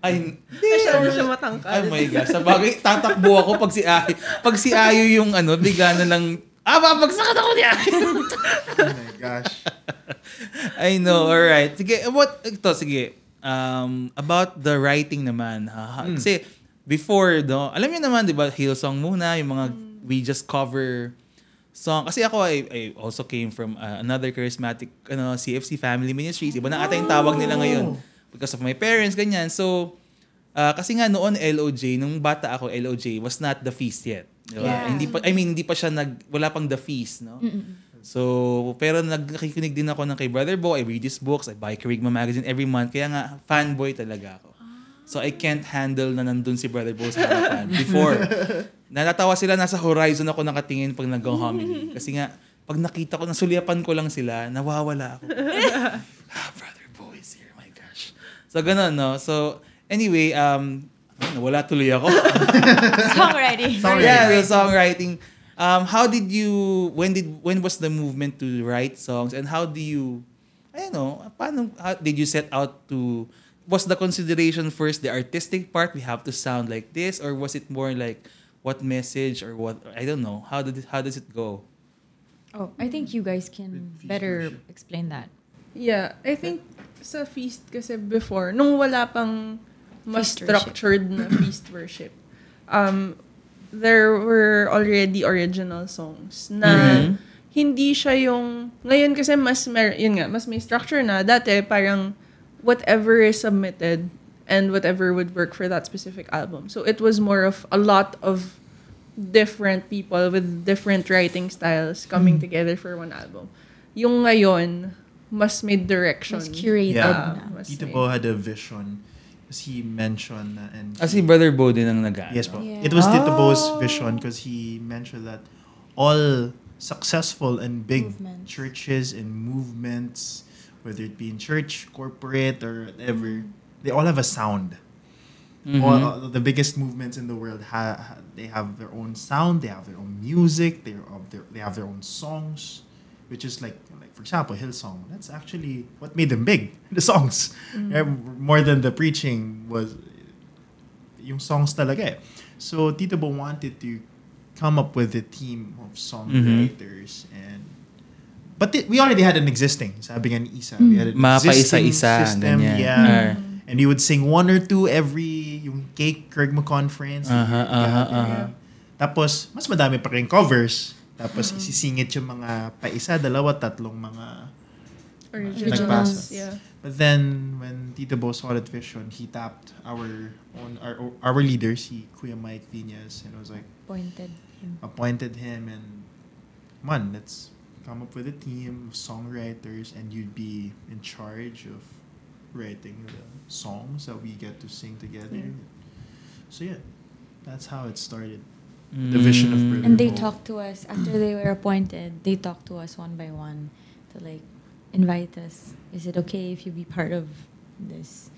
Ay, hindi. Masyado siya matangkad. Oh my gosh. Sa bagay, tatakbo ako pag si Ayo. Pag si Ayo yung ano, bigla na lang, ah, babagsakan ako ni Ayo. Oh my gosh. I know, alright. Sige, what, ito, sige. Um, about the writing naman. Ha? Hmm. Kasi, before, no, alam niyo naman, di ba, Hillsong muna, yung mga, we just cover song. Kasi ako, I, I also came from uh, another charismatic, ano, CFC Family Ministries. Iba na ata yung tawag nila ngayon. Because of my parents, ganyan. So, uh, kasi nga noon, LOJ, nung bata ako, LOJ, was not the feast yet. Di ba? Yeah. Hindi pa, I mean, hindi pa siya nag, wala pang the feast, no? So, pero nag- nakikinig din ako ng kay Brother Bo. I read his books. I buy Kerigma magazine every month. Kaya nga, fanboy talaga ako. So, I can't handle na nandun si Brother Bo sa harapan. Before, natatawa sila, nasa horizon ako nakatingin pag nag-homily. Kasi nga, pag nakita ko, nasulyapan ko lang sila, nawawala ako. ah, Brother Bo is here. My gosh. So, ganun, no? So, anyway, um, ay, nawala tuloy ako. Songwriting. Songwriting. yeah, the songwriting. Um, how did you when did when was the movement to write songs and how do you I don't know, paano how, did you set out to was the consideration first the artistic part? We have to sound like this, or was it more like what message or what? I don't know. How did it, how does it go? Oh, I think you guys can better explain that. Yeah, I think sa feast kasi before, nung wala pang mas Feast worship. structured na feast worship, um, there were already original songs na Mhm. hindi siya yung, ngayon kasi mas, mer, yun nga, mas may structure na. Dati parang whatever is submitted and whatever would work for that specific album. So it was more of a lot of different people with different writing styles coming together for one album. Yung ngayon, mas may direction. Mas curated Yeah. na. Mas Tito Bo had a vision. Because he mentioned na- and Ah, si Brother Bo din ang nag Yes po. Yeah. It was Tito Bo's Oh. vision because he mentioned that all successful and big Movements. churches and movements, whether it be in church, corporate, or whatever, they all have a sound. Mhm. All, all the biggest movements in the world ha, ha- they have their own sound, they have their own music, they have their they have their own songs, which is like like for example Hillsong. That's actually what made them big. The songs, Eh, more than the preaching was yung songs talaga. eh. So Tito Bo wanted to come up with a team of songwriters and but th- we already had an existing sabi nga ni Isa we had an existing Mapaisa-isa, system ganyan. yeah Ah. and we would sing one or two every yung cake Craigmo conference aha, gathering. aha. tapos mas madami pa rin covers tapos isisingit yung mga paisa dalawa tatlong mga Originals. Nagpasa. Yeah. But then when Tito Bo saw that vision, he tapped our own our our leaders, he Kuya Mike Viñas, and was like Pointed him. appointed him and man, let's come up with a team of songwriters and you'd be in charge of writing the songs that we get to sing together. Yeah. So yeah, that's how it started. The vision of. Brother And they Bo. talked to us after they were appointed. They talked to us one by one to like invite us. Is it okay if you be part of this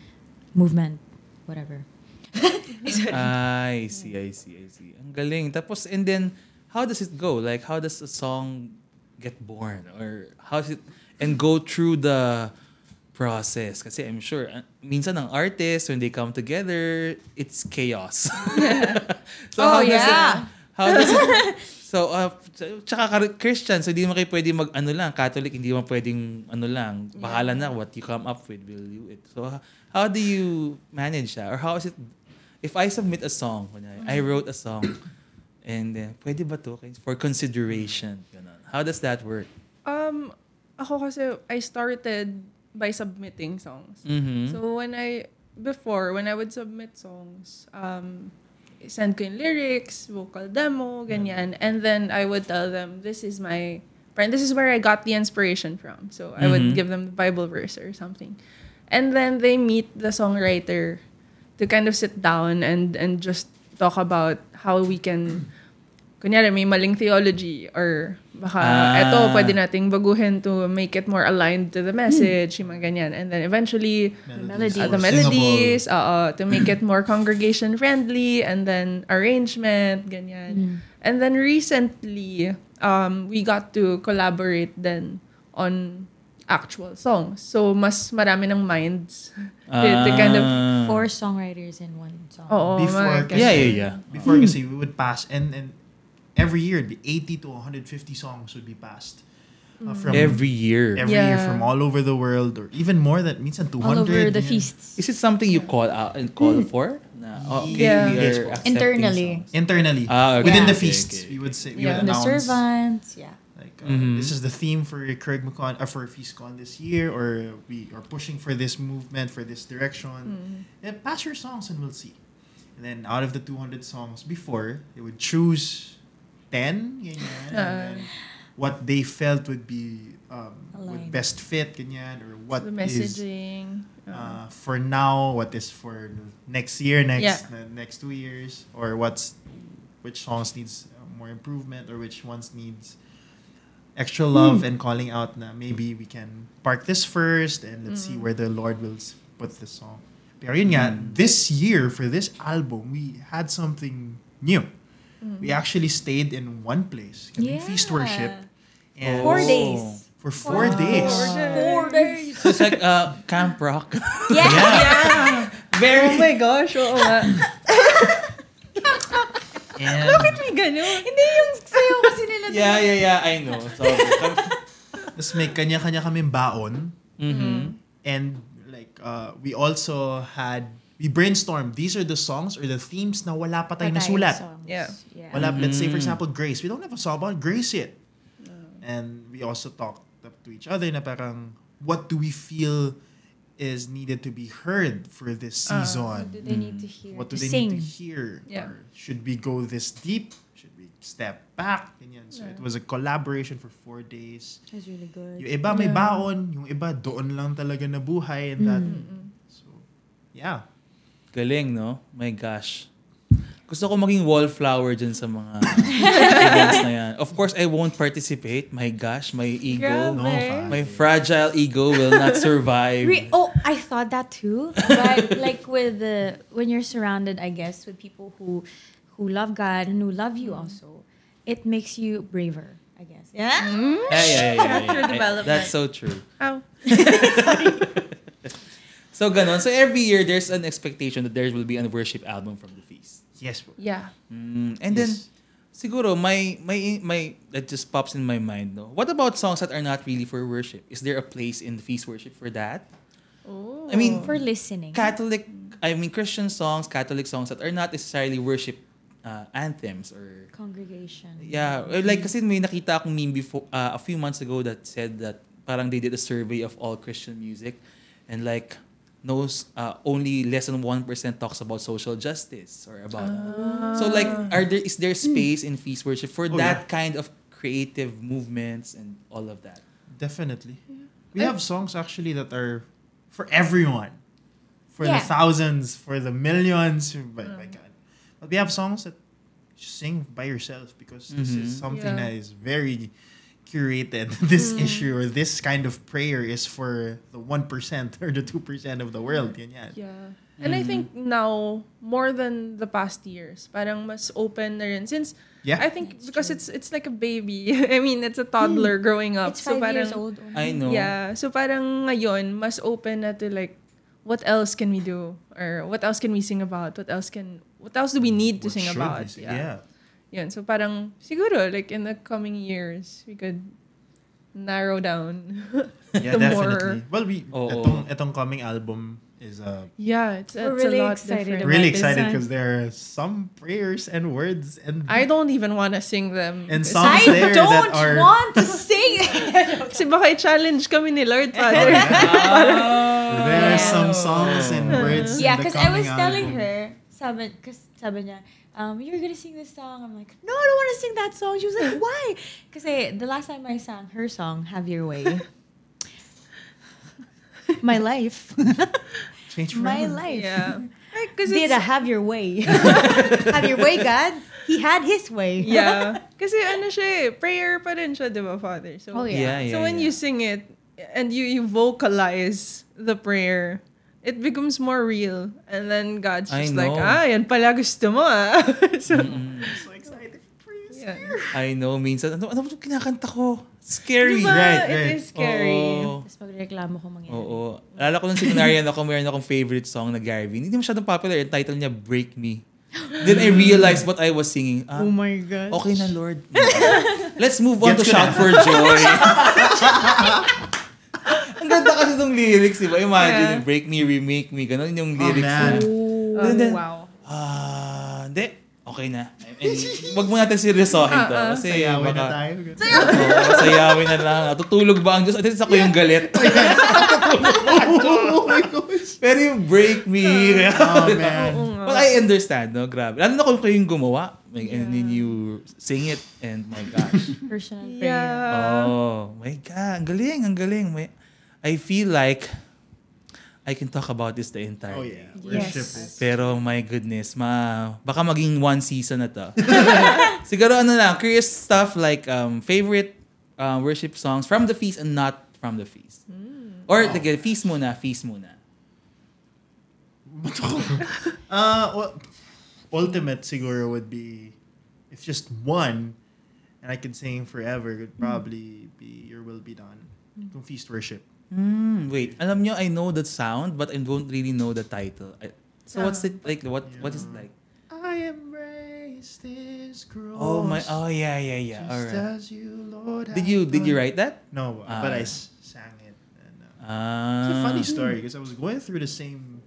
movement, whatever? Sorry. I see, I see, I see. Ang galing. Tapos, and then, how does it go? Like, how does a song get born? Or how does it, and go through the process? Kasi I'm sure, uh, minsan ang artists, when they come together, it's chaos. so, Oh, how does yeah. it, how does it, so, uh, tsaka ka- Christian, so hindi mo kayo pwede mag, ano lang, Catholic, hindi mo pwedeng, ano lang, bahala na what you come up with, will you it. So, how do you manage that? Or how is it, if I submit a song, I wrote a song, and then, pwede ba to? For consideration. Ganun. How does that work? Um, ako kasi, I started by submitting songs. Mm-hmm. So when I, before, when I would submit songs, um, send ko yung lyrics, vocal demo, ganyan. And then I would tell them, this is my, friend, this is where I got the inspiration from. So I would Mhm. give them the Bible verse or something. And then they meet the songwriter to kind of sit down and and just talk about how we can kunyari may maling theology or baka Ah. eto pwede nating baguhin to make it more aligned to the message, yung mga ganyan. And then eventually melodies. uh, the melodies, oo, to make it more congregation friendly and then arrangement, ganyan. Mm. And then recently, um, we got to collaborate then on actual songs. So, mas marami ng minds to, to kind of, Ah. Four songwriters in one song. oo, Before, kasi, Yeah, yeah, yeah. Before kasi we would pass and and every year the 80 to 150 songs would be passed. Uh, from Every year. every year Yeah. from all over the world or even more than minsan 200 All over the ganyan. feasts. Is it something you call out and call for? Na, oh, okay, Yeah. Yes are po. accepting Internally. songs. internally Ah, okay. within Yeah. the Okay, feasts okay. we would say we Yeah. would the servants, yeah. like uh, Mhm. this is the theme for Craig McCon uh, for FeastCon this year or we are pushing for this movement for this direction Mm. yeah, pass your songs and we'll see and then out of the 200 songs before they would choose 10 ganyan, and Ah. then what they felt would be um, would best fit ganyan, or what the is uh, for now, what is for next year, next Yeah. uh, next two years, or what's which songs needs uh, more improvement, or which ones needs extra love and calling out. Na maybe we can park this first, and let's see Mm. where the Lord will put the song. Pero yun nga, Mm. this year for this album, we had something new. Mm. We actually stayed in one place, kaming feast worship, and Four Oh. days. For four days. Four days. So it's like uh, Camp Rock. Yeah. Yeah. Very. Oh my gosh, oo nga. And Bakit may ganun? Hindi yung sayo kasi nila. Yeah, yeah, yeah. I know. So, Tapos may kanya-kanya kaming baon. mhm. And like, uh, we also had, we brainstormed, these are the songs or the themes na wala pa tayong nasulat. Yeah. yeah. Wala, let's say for Mm. example, Grace. We don't have a song about Grace yet. And we also talked up to each other na parang, what do we feel is needed to be heard for this Ah, season? What do they need to hear? what do to they sing? need to hear? Yeah. Or should we go this deep? Should we step back? Ganyan. So it was a collaboration for four days. It was really good. Yung iba may Yeah. baon, yung iba doon lang talaga nabuhay and that. So, yeah. Galing, no? My gosh. Gusto ko maging wallflower dyan sa mga events na yan. Of course, I won't participate. My gosh, my ego. Grabe. No, fine. My fragile ego will not survive. Re- oh, I thought that too. But like with the when you're surrounded, I guess, with people who who love God and who love you also, it makes you braver. I guess. Yeah. Yeah, yeah, yeah, yeah, yeah, Character yeah. development. That's so true. Ow. So, ganon. So, every year, there's an expectation that there will be a worship album from the feast. Yes. po. Yeah. Mm, and then, siguro, my, my, my, that just pops in my mind, no? What about songs that are not really for worship? Is there a place in the feast worship for that? Oh. I mean, For listening. Catholic, I mean, Christian songs, Catholic songs that are not necessarily worship uh, anthems or Congregation. Yeah, like kasi may nakita akong meme before uh, a few months ago that said that parang they did a survey of all Christian music and like knows uh, only less than 1% talks about social justice or about So like are there is there space in feast worship for Oh, that kind of creative movements and all of that? Definitely. We have songs actually that are for everyone. For Yeah. the thousands, for the millions. But my God. But we have songs that you sing by yourself because this is Mhm. something Yeah. that is very curated. this hmm. issue or this kind of prayer is for the 1% or the 2% of the world. Yan yan. Yeah. Mm-hmm. And I think now, more than the past years, parang mas open na rin. Since, Yeah. I think, because it's it's like a baby. I mean, it's a toddler hmm. growing up. It's so five years parang, old. Only. I know. Yeah. So parang ngayon, mas open na to like, what else can we do? Or what else can we sing about? What else can, what else do we need to What sing about? we sing? Yeah. Yun. So parang, siguro, like in the coming years, we could narrow down Yeah, the definitely. more. Well, we Oo. etong, etong coming album is uh, Yeah, it's, We're it's really a lot excited different. about really this excited one. because there are some prayers and words and I don't even want to sing them. And Kasi- songs I there don't that are- want to sing. Kasi baka i-challenge kami ni Lord Father. there are some songs and words. yeah, in the because I was coming telling album. her, sabi, cause sabi niya, um, you're gonna sing this song. I'm like, no, I don't want to sing that song. She was like, why? Because the last time I sang her song, Have Your Way. My life. Change My life. yeah. Because Did a have your way. have your way, God. He had his way. yeah. Kasi ano siya eh, prayer pa rin siya, di ba, Father? So, Oh, yeah. Yeah, yeah. so when yeah. you sing it, and you, you vocalize the prayer, it becomes more real. And then God's I just like, ah, yan pala gusto mo ah. so, Mm-mm. I'm so excited for you. yeah. I know minsan ano ano ba kinakanta ko? Scary. Diba? Right, It right. is scary. Oo. Tapos magreklamo ko mangyari. Oo. Lalo ko nung seminaryan ako, mayroon akong favorite song na Gary Vee. Hindi masyadong popular. Yung title niya, Break Me. Then I realized what I was singing. Ah, Oh my God. okay na, Lord. Let's move on Gets to Shout na. for Joy. Ang ganda kasi ng lyrics, di ba? Imagine, Yeah. Break Me, Remake Me. Ganon yung Oh, lyrics. man. niya. Oh, Then- then- wow. Ah, hindi. Okay na. Mean, wag mo natin seryosohin to. Ah. Kasi Sayawin na baka- tayo. Oo, sayawin na lang. Tutulog ba ang Diyos? At least ako yung galit. oh my gosh. Pero yung break me. Oh man. But I understand, no? Grabe. Lalo na kung kayo yung gumawa. Like, And then you sing it and my gosh. Personal prayer. Yeah. oh, my God. Ang galing, ang galing. May, I feel like I can talk about this the entire Oh yeah. Worship Yes. is. Pero my goodness, ma baka maging one season na to. Siguro ano lang, curious stuff like um, favorite uh, worship songs from the feast and not from the feast. Or Wow. sige, feast muna, feast muna. uh, well, ultimate siguro would be if just one, and I could sing forever would probably be Your Will Be Done. Kung Feast Worship. Hmm, wait. Alam nyo, I know the sound, but I don't really know the title. I, so what's Ah. it like? What what is it like? I embrace this cross. Oh my! Oh yeah, yeah, yeah. Just All right. as you, Lord, Did you did you write that? No, Ah, but I sang it. And, uh, Ah. It's a funny story because I was going through the same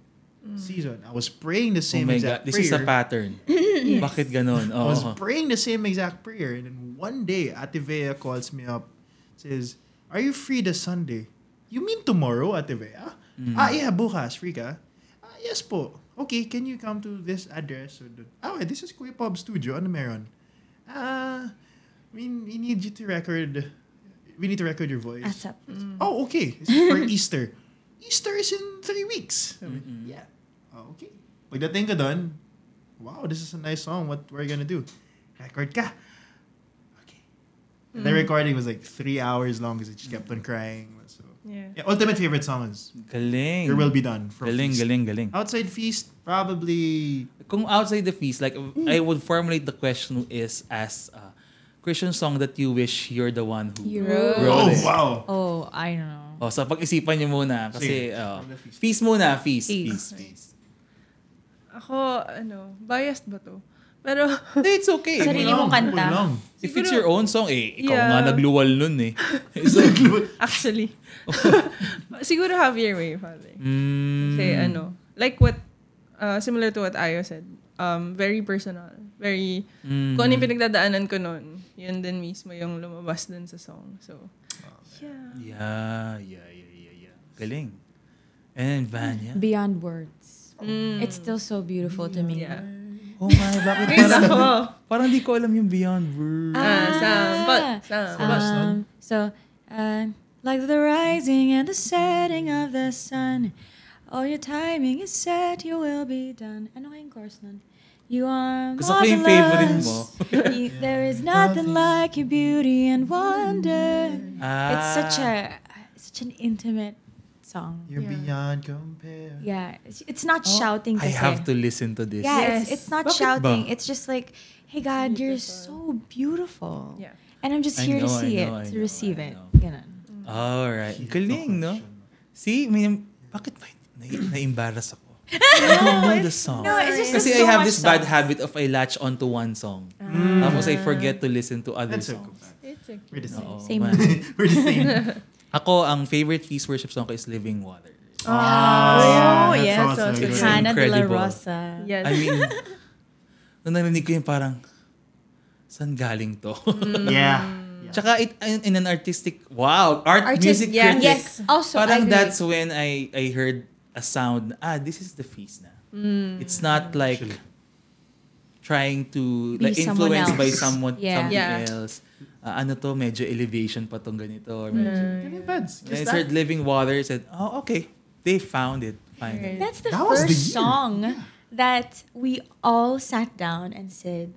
season. I was praying the Oh same my exact god, this is a prayer. pattern. Bakit ganon? I was Oh. praying the same exact prayer, and then one day, Ate Vea calls me up, says, "Are you free this Sunday?" You mean tomorrow, Ate Vea? Mm. Ah, yeah, bukas, free ka? Ah, yes po. Okay, can you come to this address? Or the, oh, this is Kuya Pop Studio. Ano meron? Ah, we, we need you to record, we need to record your voice. That's up. Oh, okay. This is for Easter. Easter is in three weeks. Mm-mm. Yeah. Oh, okay. Pagdating ka doon, wow, this is a nice song. What we're gonna do? Record ka. Okay. And the recording was like three hours long because I just kept on crying. So, Yeah. yeah, ultimate favorite song is Galing. Your Will Be Done from Galing, Feast. galing, galing. Outside Feast, probably Kung outside the feast, like I would formulate the question is as a Christian song that you wish you're the one who You wrote Oh, it. wow. Oh, I don't know. Oh, so pag-isipan niyo muna kasi Sige. oh, From the feast. feast muna, feast, Feast. feast, feast. Ako, ano, biased ba to? Pero, Hindi, it's okay. Sarili Wala mong kanta. If it's Siguro- your own song, eh, ikaw Yeah. nga nagluwal nun eh. so, actually, siguro Javier Way, Father. mm, Kasi ano, like what, uh, similar to what Ayo said, um, very personal. Very, mm, kung ano yung pinagdadaanan ko nun, yun din mismo yung lumabas dun sa song. So, yeah. Yeah, yeah, yeah, yeah, yeah. Galing. And Vanya? Beyond words. Mm. It's still so beautiful to me. Yeah. Oh my, bakit parang, parang di ko alam yung Beyond Words. Ah, sample. Sample. Um, so, uh, like the rising and the setting of the sun, all your timing is set, you will be done. Ano kayong chorus nun? You are Gusto ko yung favorite mo. You- there is nothing like your beauty and wonder. Ah. It's such a such an intimate song. You're Yeah. beyond compare. Yeah, it's, it's not shouting. Oh, I kasi. have to listen to this. Yeah, Yes. it's, it's not Bakit shouting. ba? It's just like, hey God, you're so beautiful. Yeah. And I'm just I here to know, I see know, I it, to know, receive I it. know. Ganun. Alright. Galing, no? See, may, bakit ba na, na-embarrass ako? I don't know the song. No, it's just Kasi so I have much this bad songs. habit of I latch onto one song. Tapos I forget to listen to other That's so songs. It's okay. We're the same. Oo, Same. man. We're the same. Ako, ang favorite feast worship song ko is Living Water. Oh, that's yes. so good. it's Hannah de la incredible. Rosa. Yes. I mean, nung narinig ko yun parang, saan galing to? yeah. Yeah. Tsaka it, in, in an artistic, wow, art Artist- music yeah, critic. Yes. Also, parang I agree. that's when I I heard a sound, ah, this is the feast na. It's not like Actually. trying to Be like someone influenced by someone Yeah. something Yeah. else. Ah, ano to, medyo elevation pa tong ganito. Or medyo, Can you pads? And I Just started that. living water. I said, oh, okay. They found it. Finally. That's the That was the first year. song that we all sat down and said,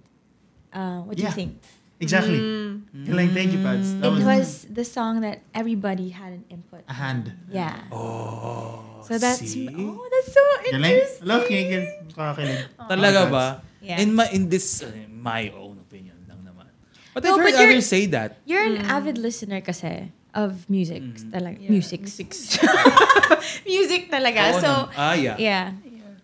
uh, what do Yeah. you think? Exactly. Mm. Galing, thank you, pads. That it was, was the song that everybody had an input. a hand. Yeah. Oh, So that's see? oh, that's so Galing? interesting. Hello, kinikilig. Kakakilig. Talaga Oh, ba? Yeah. In my in this uh, my own opinion lang naman. But No, I've heard others say that. You're an avid listener kasi of music. Mm. Talaga. Yeah, Music. music talaga. Oo so, ah, yeah. yeah.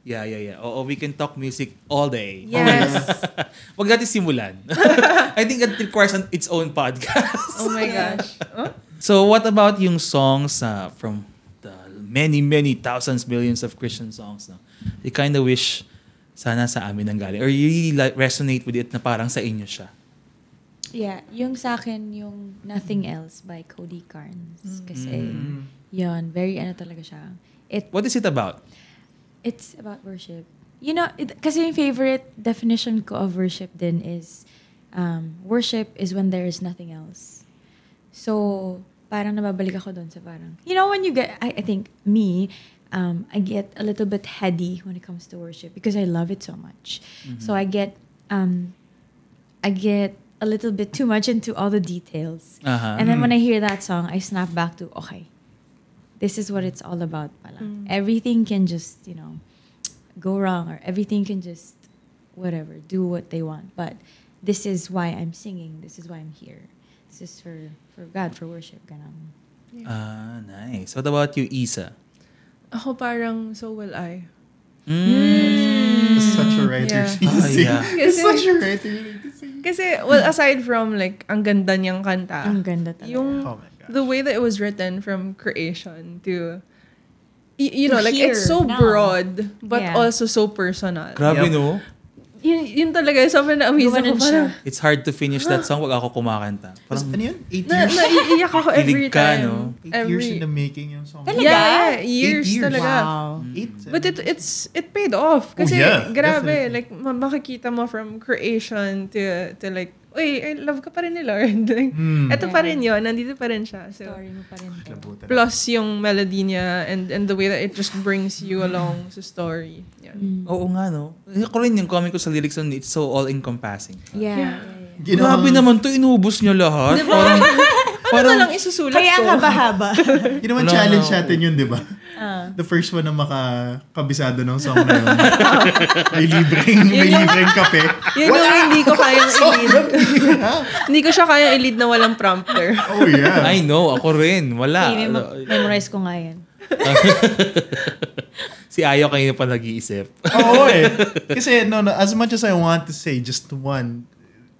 Yeah, yeah, yeah. Oo, we can talk music all day. Yes. Wag natin simulan. I think it requires an, its own podcast. oh my gosh. Oh? So what about yung songs uh, from the many, many thousands, millions of Christian songs? No? You kind of wish sana sa amin ang galing. Or you really like, resonate with it na parang sa inyo siya. Yeah. Yung sa akin, yung Nothing Else by Cody Carnes. Kasi, Mm. yun, very ano talaga siya. It, What is it about? It's about worship. You know, it, kasi yung favorite definition ko of worship din is, um, worship is when there is nothing else. So, parang nababalik ako doon sa parang, you know, when you get, I, I think, me, um, I get a little bit heady when it comes to worship because I love it so much. So I get, um, I get a little bit too much into all the details. Uh-huh. And then when I hear that song, I snap back to, okay, this is what it's all about pala. Mm. Everything can just, you know, go wrong or everything can just, whatever, do what they want. But this is why I'm singing. This is why I'm here. This is for for God, for worship. Ganun. Ah, nice. What about you, Isa? Ako parang, so will I. Mm. It's such a writer Yeah. thing to Ah, yeah. It's Kasi- such a writer thing you need. Kasi, well, aside from like, ang ganda niyang kanta, Ang ganda talaga. yung, Oh my god. The way that it was written from creation to, y- you To know, like, it's so now. broad, but Yeah. also so personal. Grabe, Yep. no? Yun, yun talaga, sobrang na-amaze ako. Parang. It's hard to finish that song pag ako kumakanta. Parang, Parang, ano yun? Eight na, years? naiiyak ako every Kilig ka, time. no? Eight Every, years in the making yung song. Talaga? Yeah, yeah, years, Eight years. talaga. Wow. Mm. Eight, But it it's it paid off oh, kasi yeah, grabe definitely. like ma- makikita mo from creation to to like uy I love ka pa rin ni Lord like Hmm. eto pa rin yon nandito pa rin siya so Story mo pa rin to. Plus yung melody niya and and the way that it just brings you along sa story yeah. Mm. oo nga, no? Ako rin yung comment ko sa lyrics nun, it's so all-encompassing. Yeah. Yeah. yeah, Grabe naman to, inubos niyo lahat. Parang, ano parang, na lang isusulat Kaya ko ang haba-haba. Ginawang Wala challenge na ako. natin yun, di ba? Ah. The first one na makakabisado ng song na yun. may libreng, may libreng kape. yun yung hindi ko kayang i-lead hindi ko siya kayang i-lead na walang prompter Oh yeah. I know, ako rin. Wala. Okay, mem- memorize ko nga yan. si Ayo kayo pa nag-iisip. Oo eh. Kasi no, no, as much as I want to say just one,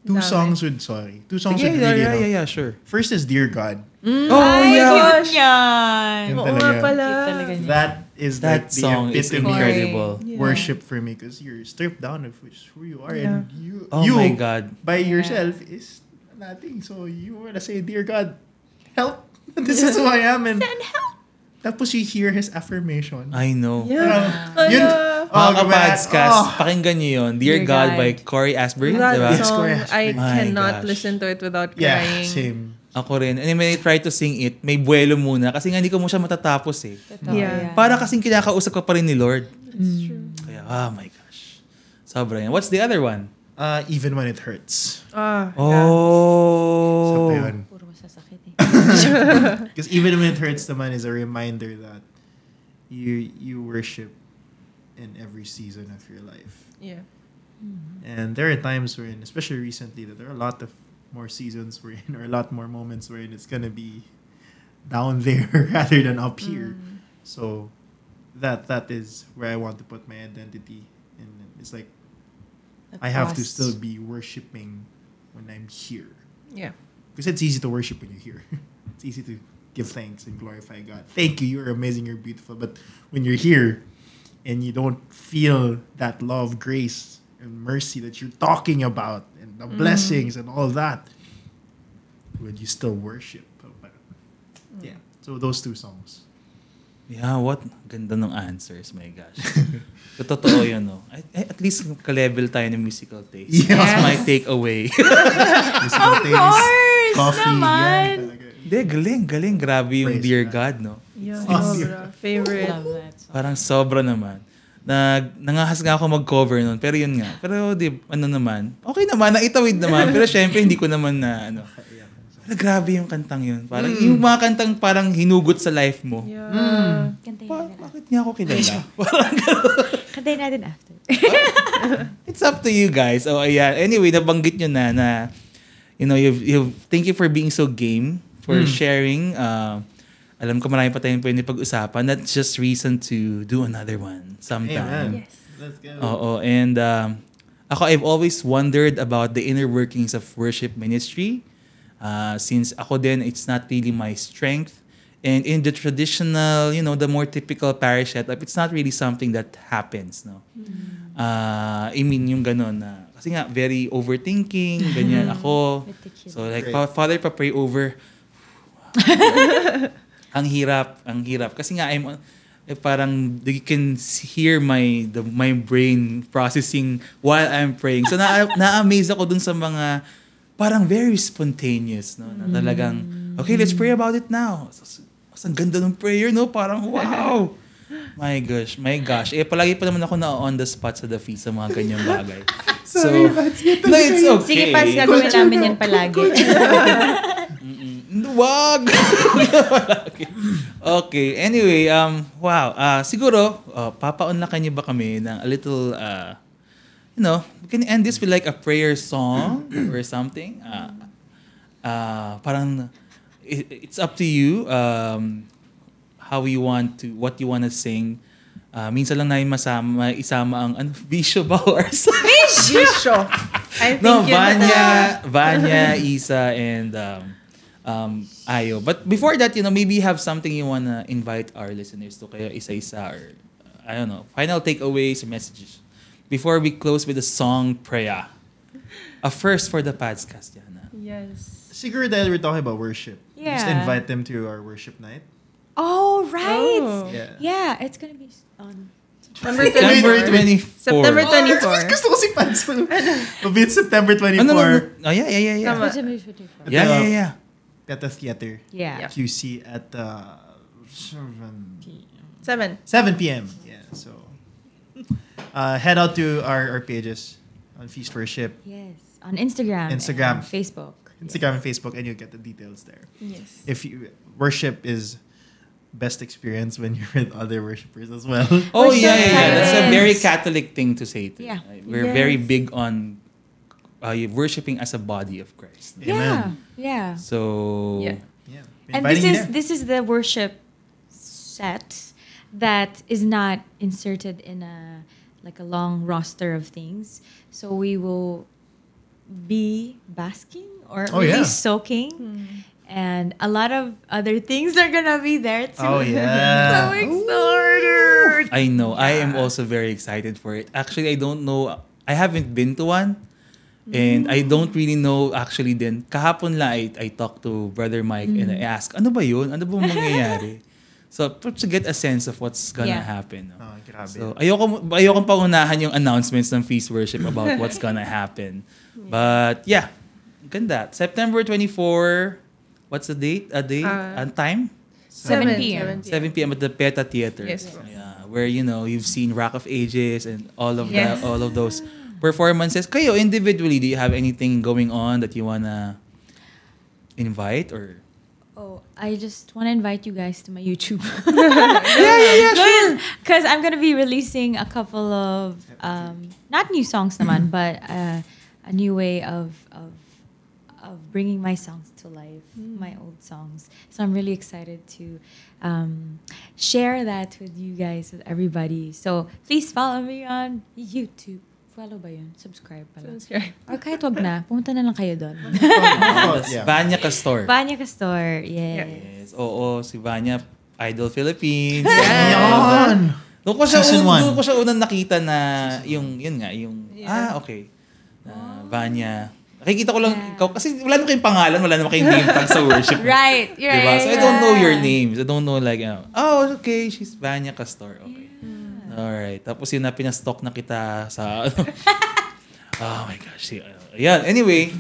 two Dami. songs would, sorry, two songs yeah, would yeah, really yeah, help. yeah, yeah, sure. First is Dear God. Oh, Ay, yeah. yun yan. Yun oo talaga. pala Cute talaga niya. That is That like the song is incredible. Yeah. worship for me because you're stripped down of which who you are Yeah. and you Oh you my God. by Yeah. yourself is nothing. So you wanna say, Dear God, help. this is who I am and tapos you hear his affirmation. I know. yeah Parang, yun, Ala. oh, Mga grabe. kapadscast, Oh. pakinggan nyo yun. Dear, Dear God, God. by Corey Asbury. that Diba? Yes, song correct. I My cannot gosh. listen to it without Yeah, crying same. Ako rin. And when I try to sing it, may buwelo muna. Kasi nga hindi ko mo siya matatapos eh. Totoo Yeah. yan. Para kasing kinakausap ko pa rin ni Lord. It's true. Kaya, oh my gosh. Sobra yan. What's the other one? Uh, even when it hurts. ah yeah. Oh. So, yun. Because even when it hurts naman is a reminder that you you worship in every season of your life. yeah And there are times wherein, especially recently, that there are a lot of more seasons we're wherein, or a lot more moments wherein it's gonna be down there rather than up here. Mm. So that that is where I want to put my identity, and it's like I have to still be worshiping when I'm here. yeah Because it's easy to worship when you're here. it's easy to give thanks and glorify God. Thank you, you're amazing, you're beautiful. But when you're here and you don't feel that love, grace, and mercy that you're talking about, and the mm. blessings and all that, would you still worship? Oh, mm. Yeah. So those two songs. Yeah, what? Ganda ng answers, my gosh. So, Totoo yun, no? I, I- at least ka-level tayo ng musical taste. Yeah. That's my takeaway. Musical Of taste, course coffee, naman. yeah, talaga. Hindi, galing, galing. Grabe yung Praise Dear God. God, no? yeah Oh, sobra favorite Love that song. Parang sobra naman. Nag, nangahas nga ako mag-cover nun. Pero yun nga. Pero di, ano naman. Okay naman, naitawid naman. Pero syempre, hindi ko naman na, ano. Pero grabe yung kantang yun. Parang yung mga kantang parang hinugot sa life mo. yeah Kantayin Pa- natin. bakit niya ako kilala? Kantayin natin after. It's up to you guys. Oh, ayan. Anyway, nabanggit nyo na na you know, you've, you've, thank you for being so game, for sharing. Uh, alam ko marami pa tayong pwede pag-usapan. That's just reason to do another one sometime. Amen. Let's go. Oo. And um, ako, I've always wondered about the inner workings of worship ministry. Uh, since ako din, it's not really my strength. And in the traditional, you know, the more typical parish setup, it's not really something that happens, no? Uh, I mean, yung ganun na, kasi nga, very overthinking, ganyan ako. Meticulous. So like, pa- Father, pa-pray over. ang hirap, ang hirap. Kasi nga, I'm, eh, parang you can hear my the, my brain processing while I'm praying. So na na-amaze ako dun sa mga parang very spontaneous, no? Na talagang, okay, let's pray about it now. So, so, ang ganda ng prayer, no? Parang, wow! My gosh, my gosh. Eh, palagi pa naman ako na on the spot sa the feast sa mga ganyang bagay. so, no, it's okay. Sige, Paz, gagawin namin yan palagi. Wag! okay, anyway, um, wow. ah siguro, uh, papaunlakan niyo ba kami ng a little, uh, you know, we can end this with like a prayer song or something. Uh, uh, parang it, it's up to you um, how you want to, what you want to sing. Uh, minsan lang namin masama, isama ang ano, Bisyo ba or Bisyo. I think No, Vanya, Vanya, Isa, and um, um, Ayo. But before that, you know, maybe you have something you wanna invite our listeners to kaya isa-isa or, uh, I don't know, final takeaways or messages. Before we close with the song Prayer. A first for the podcast, Jana. Yes. Siguro dahil we're talking about worship. Just Yeah. invite them to our worship night. Oh, right. Oh. Yeah. Yeah, it's gonna be on. September September 24. 24. September Oh, 24. gusto ko si Pans. It'll be September 24. Oh. Oh, yeah, yeah, yeah, yeah. Tama. September 24. Yeah, yeah, yeah. At the theater. Yeah. Yeah. QC at uh, 7 Seven. 7 p.m. Yeah, so uh, head out to our, our pages on Feast Worship, Yes. On Instagram. Instagram. And Facebook. Instagram and Facebook, and you'll get the details there. Yes. If you worship is best experience when you're with other worshipers as well. Oh, yeah, yeah, yeah. That's a very Catholic thing to say. To. Yeah. Like, We're very big on uh, worshiping as a body of Christ. Yeah. Amen. Yeah. So, Yeah. Yeah, And this is there. this is the worship set that is not inserted in a like a long roster of things. So we will be basking or Oh, really yeah. soaking. Hmm. And a lot of other things are gonna be there too. Oh, yeah. so excited. I know. I am Yeah. also very excited for it. Actually, I don't know. I haven't been to one. And I don't really know actually din. Kahapon lang I, I talked to Brother Mike and I asked, ano ba yun? Ano ba mangyayari? so, to get a sense of what's gonna Yeah. happen. no? Oh, grabe. So, ayoko, ayoko paunahan yung announcements ng Feast Worship about what's gonna happen. But, yeah. Ganda. September 24, what's the date? A date? Uh, and time? 7 Seven p.m. 7 p.m. at the PETA Theater. Yes. Yeah, where you know you've seen Rock of Ages and all of Yes. that, all of those performances. Kayo individually, do you have anything going on that you wanna invite or? Oh, I just want to invite you guys to my YouTube. yeah, yeah, yeah, sure. Because I'm gonna be releasing a couple of um, not new songs, naman, but uh, a new way of of of bringing my songs to life, my old songs. So I'm really excited to um, share that with you guys, with everybody. So please follow me on YouTube. Follow ba yun? Subscribe pala. Subscribe. Or kahit wag na, pumunta na lang kayo doon. Yeah. Vanya Castor. Banya Castor, yes. Yes. Oo, si Vanya Idol Philippines. Yan! Doon ko siya Season un- one. doon ko siya unang nakita na yung yun nga, yung Yeah. ah, okay. Na Vanya. Nakikita ko lang Yeah. ikaw kasi wala naman kayong pangalan, wala naman kayong name tag sa worship. Right, you're Diba? right. So I don't know your yeah. names. I don't know like, uh, oh, okay, she's Vanya Castor. Okay. Alright. Tapos yun na pinastock na kita sa, ano. oh my gosh. Uh, yeah. Anyway,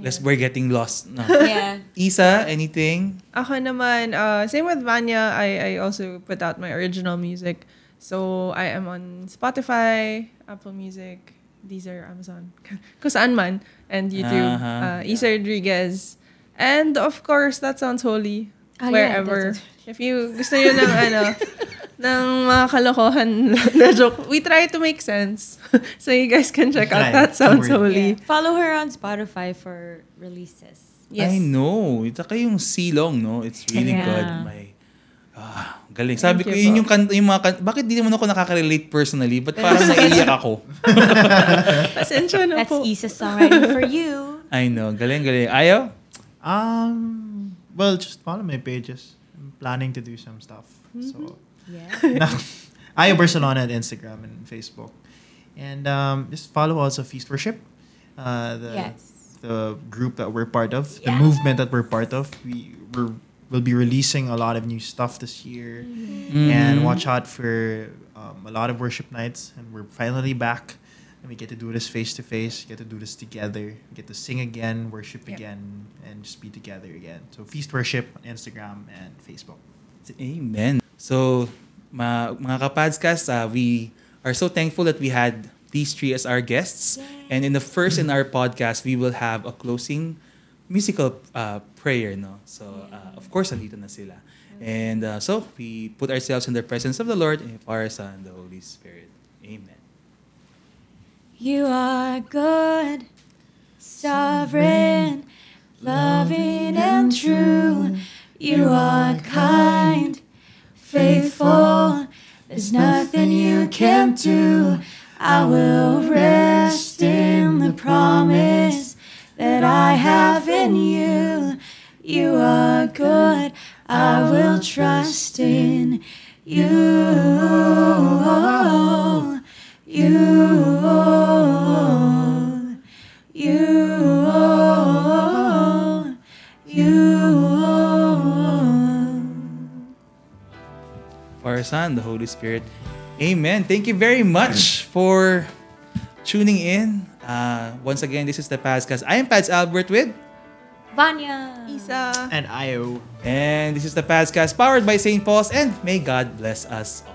let's, we're getting lost. No. Yeah. Isa, anything? Ako naman, uh, same with Vanya, I, I also put out my original music. So, I am on Spotify, Apple Music, Deezer, Amazon, kung saan man, and YouTube. Uh-huh. Uh, Isa Rodriguez. And of course, That Sounds Holy, Oh, yeah, wherever. Sounds If you gusto yun ng ano, ng mga kalokohan na joke, we try to make sense. so you guys can check out. That Sounds. Holy. Yeah. Follow her on Spotify for releases. Yes. I know. Saka yung silong, no? It's really Yeah. good. My, ah, galing. Sabi ko, Thank you yun yung, kanta, yung mga kanta, bakit di naman ako nakaka-relate personally? Ba't parang naiiyak ako? Pasensya na That's po. Isa's songwriting for you. I know. Galing, galing. Ayaw? Um, well, just follow my pages. I'm planning to do some stuff. So, Yeah. Ayo Barcelona at Instagram and Facebook. And um, just follow also Feast Worship. Uh, the, Yes. the group that we're part of, the movement that we're part of. We we're, will be releasing a lot of new stuff this year. And Mhm. watch out for um, a lot of worship nights. And we're finally back. And we get to do this face to face, get to do this together, get to sing again, worship Yep. again, and just be together again. So Feast Worship on Instagram and Facebook. Amen. So, ma mga kapadscast, uh, we are so thankful that we had these three as our guests. And in the first in our podcast, we will have a closing musical uh, prayer, no? So, uh, of course, andito na sila. And uh, so, we put ourselves in the presence of the Lord and our Son, the Holy Spirit. Amen. You are good, sovereign, loving and true. You are kind, faithful. There's nothing you can't do. I will rest in the promise that I have in you. You are good. I will trust in you. You. You. You. Father, Son, the Holy Spirit. Amen. Thank you very much for tuning in. Uh, once again, this is the Padscast. I am Pads Albert with, Vanya. Isa. And IO. and this is the Padscast powered by St. Paul's, and may God bless us all.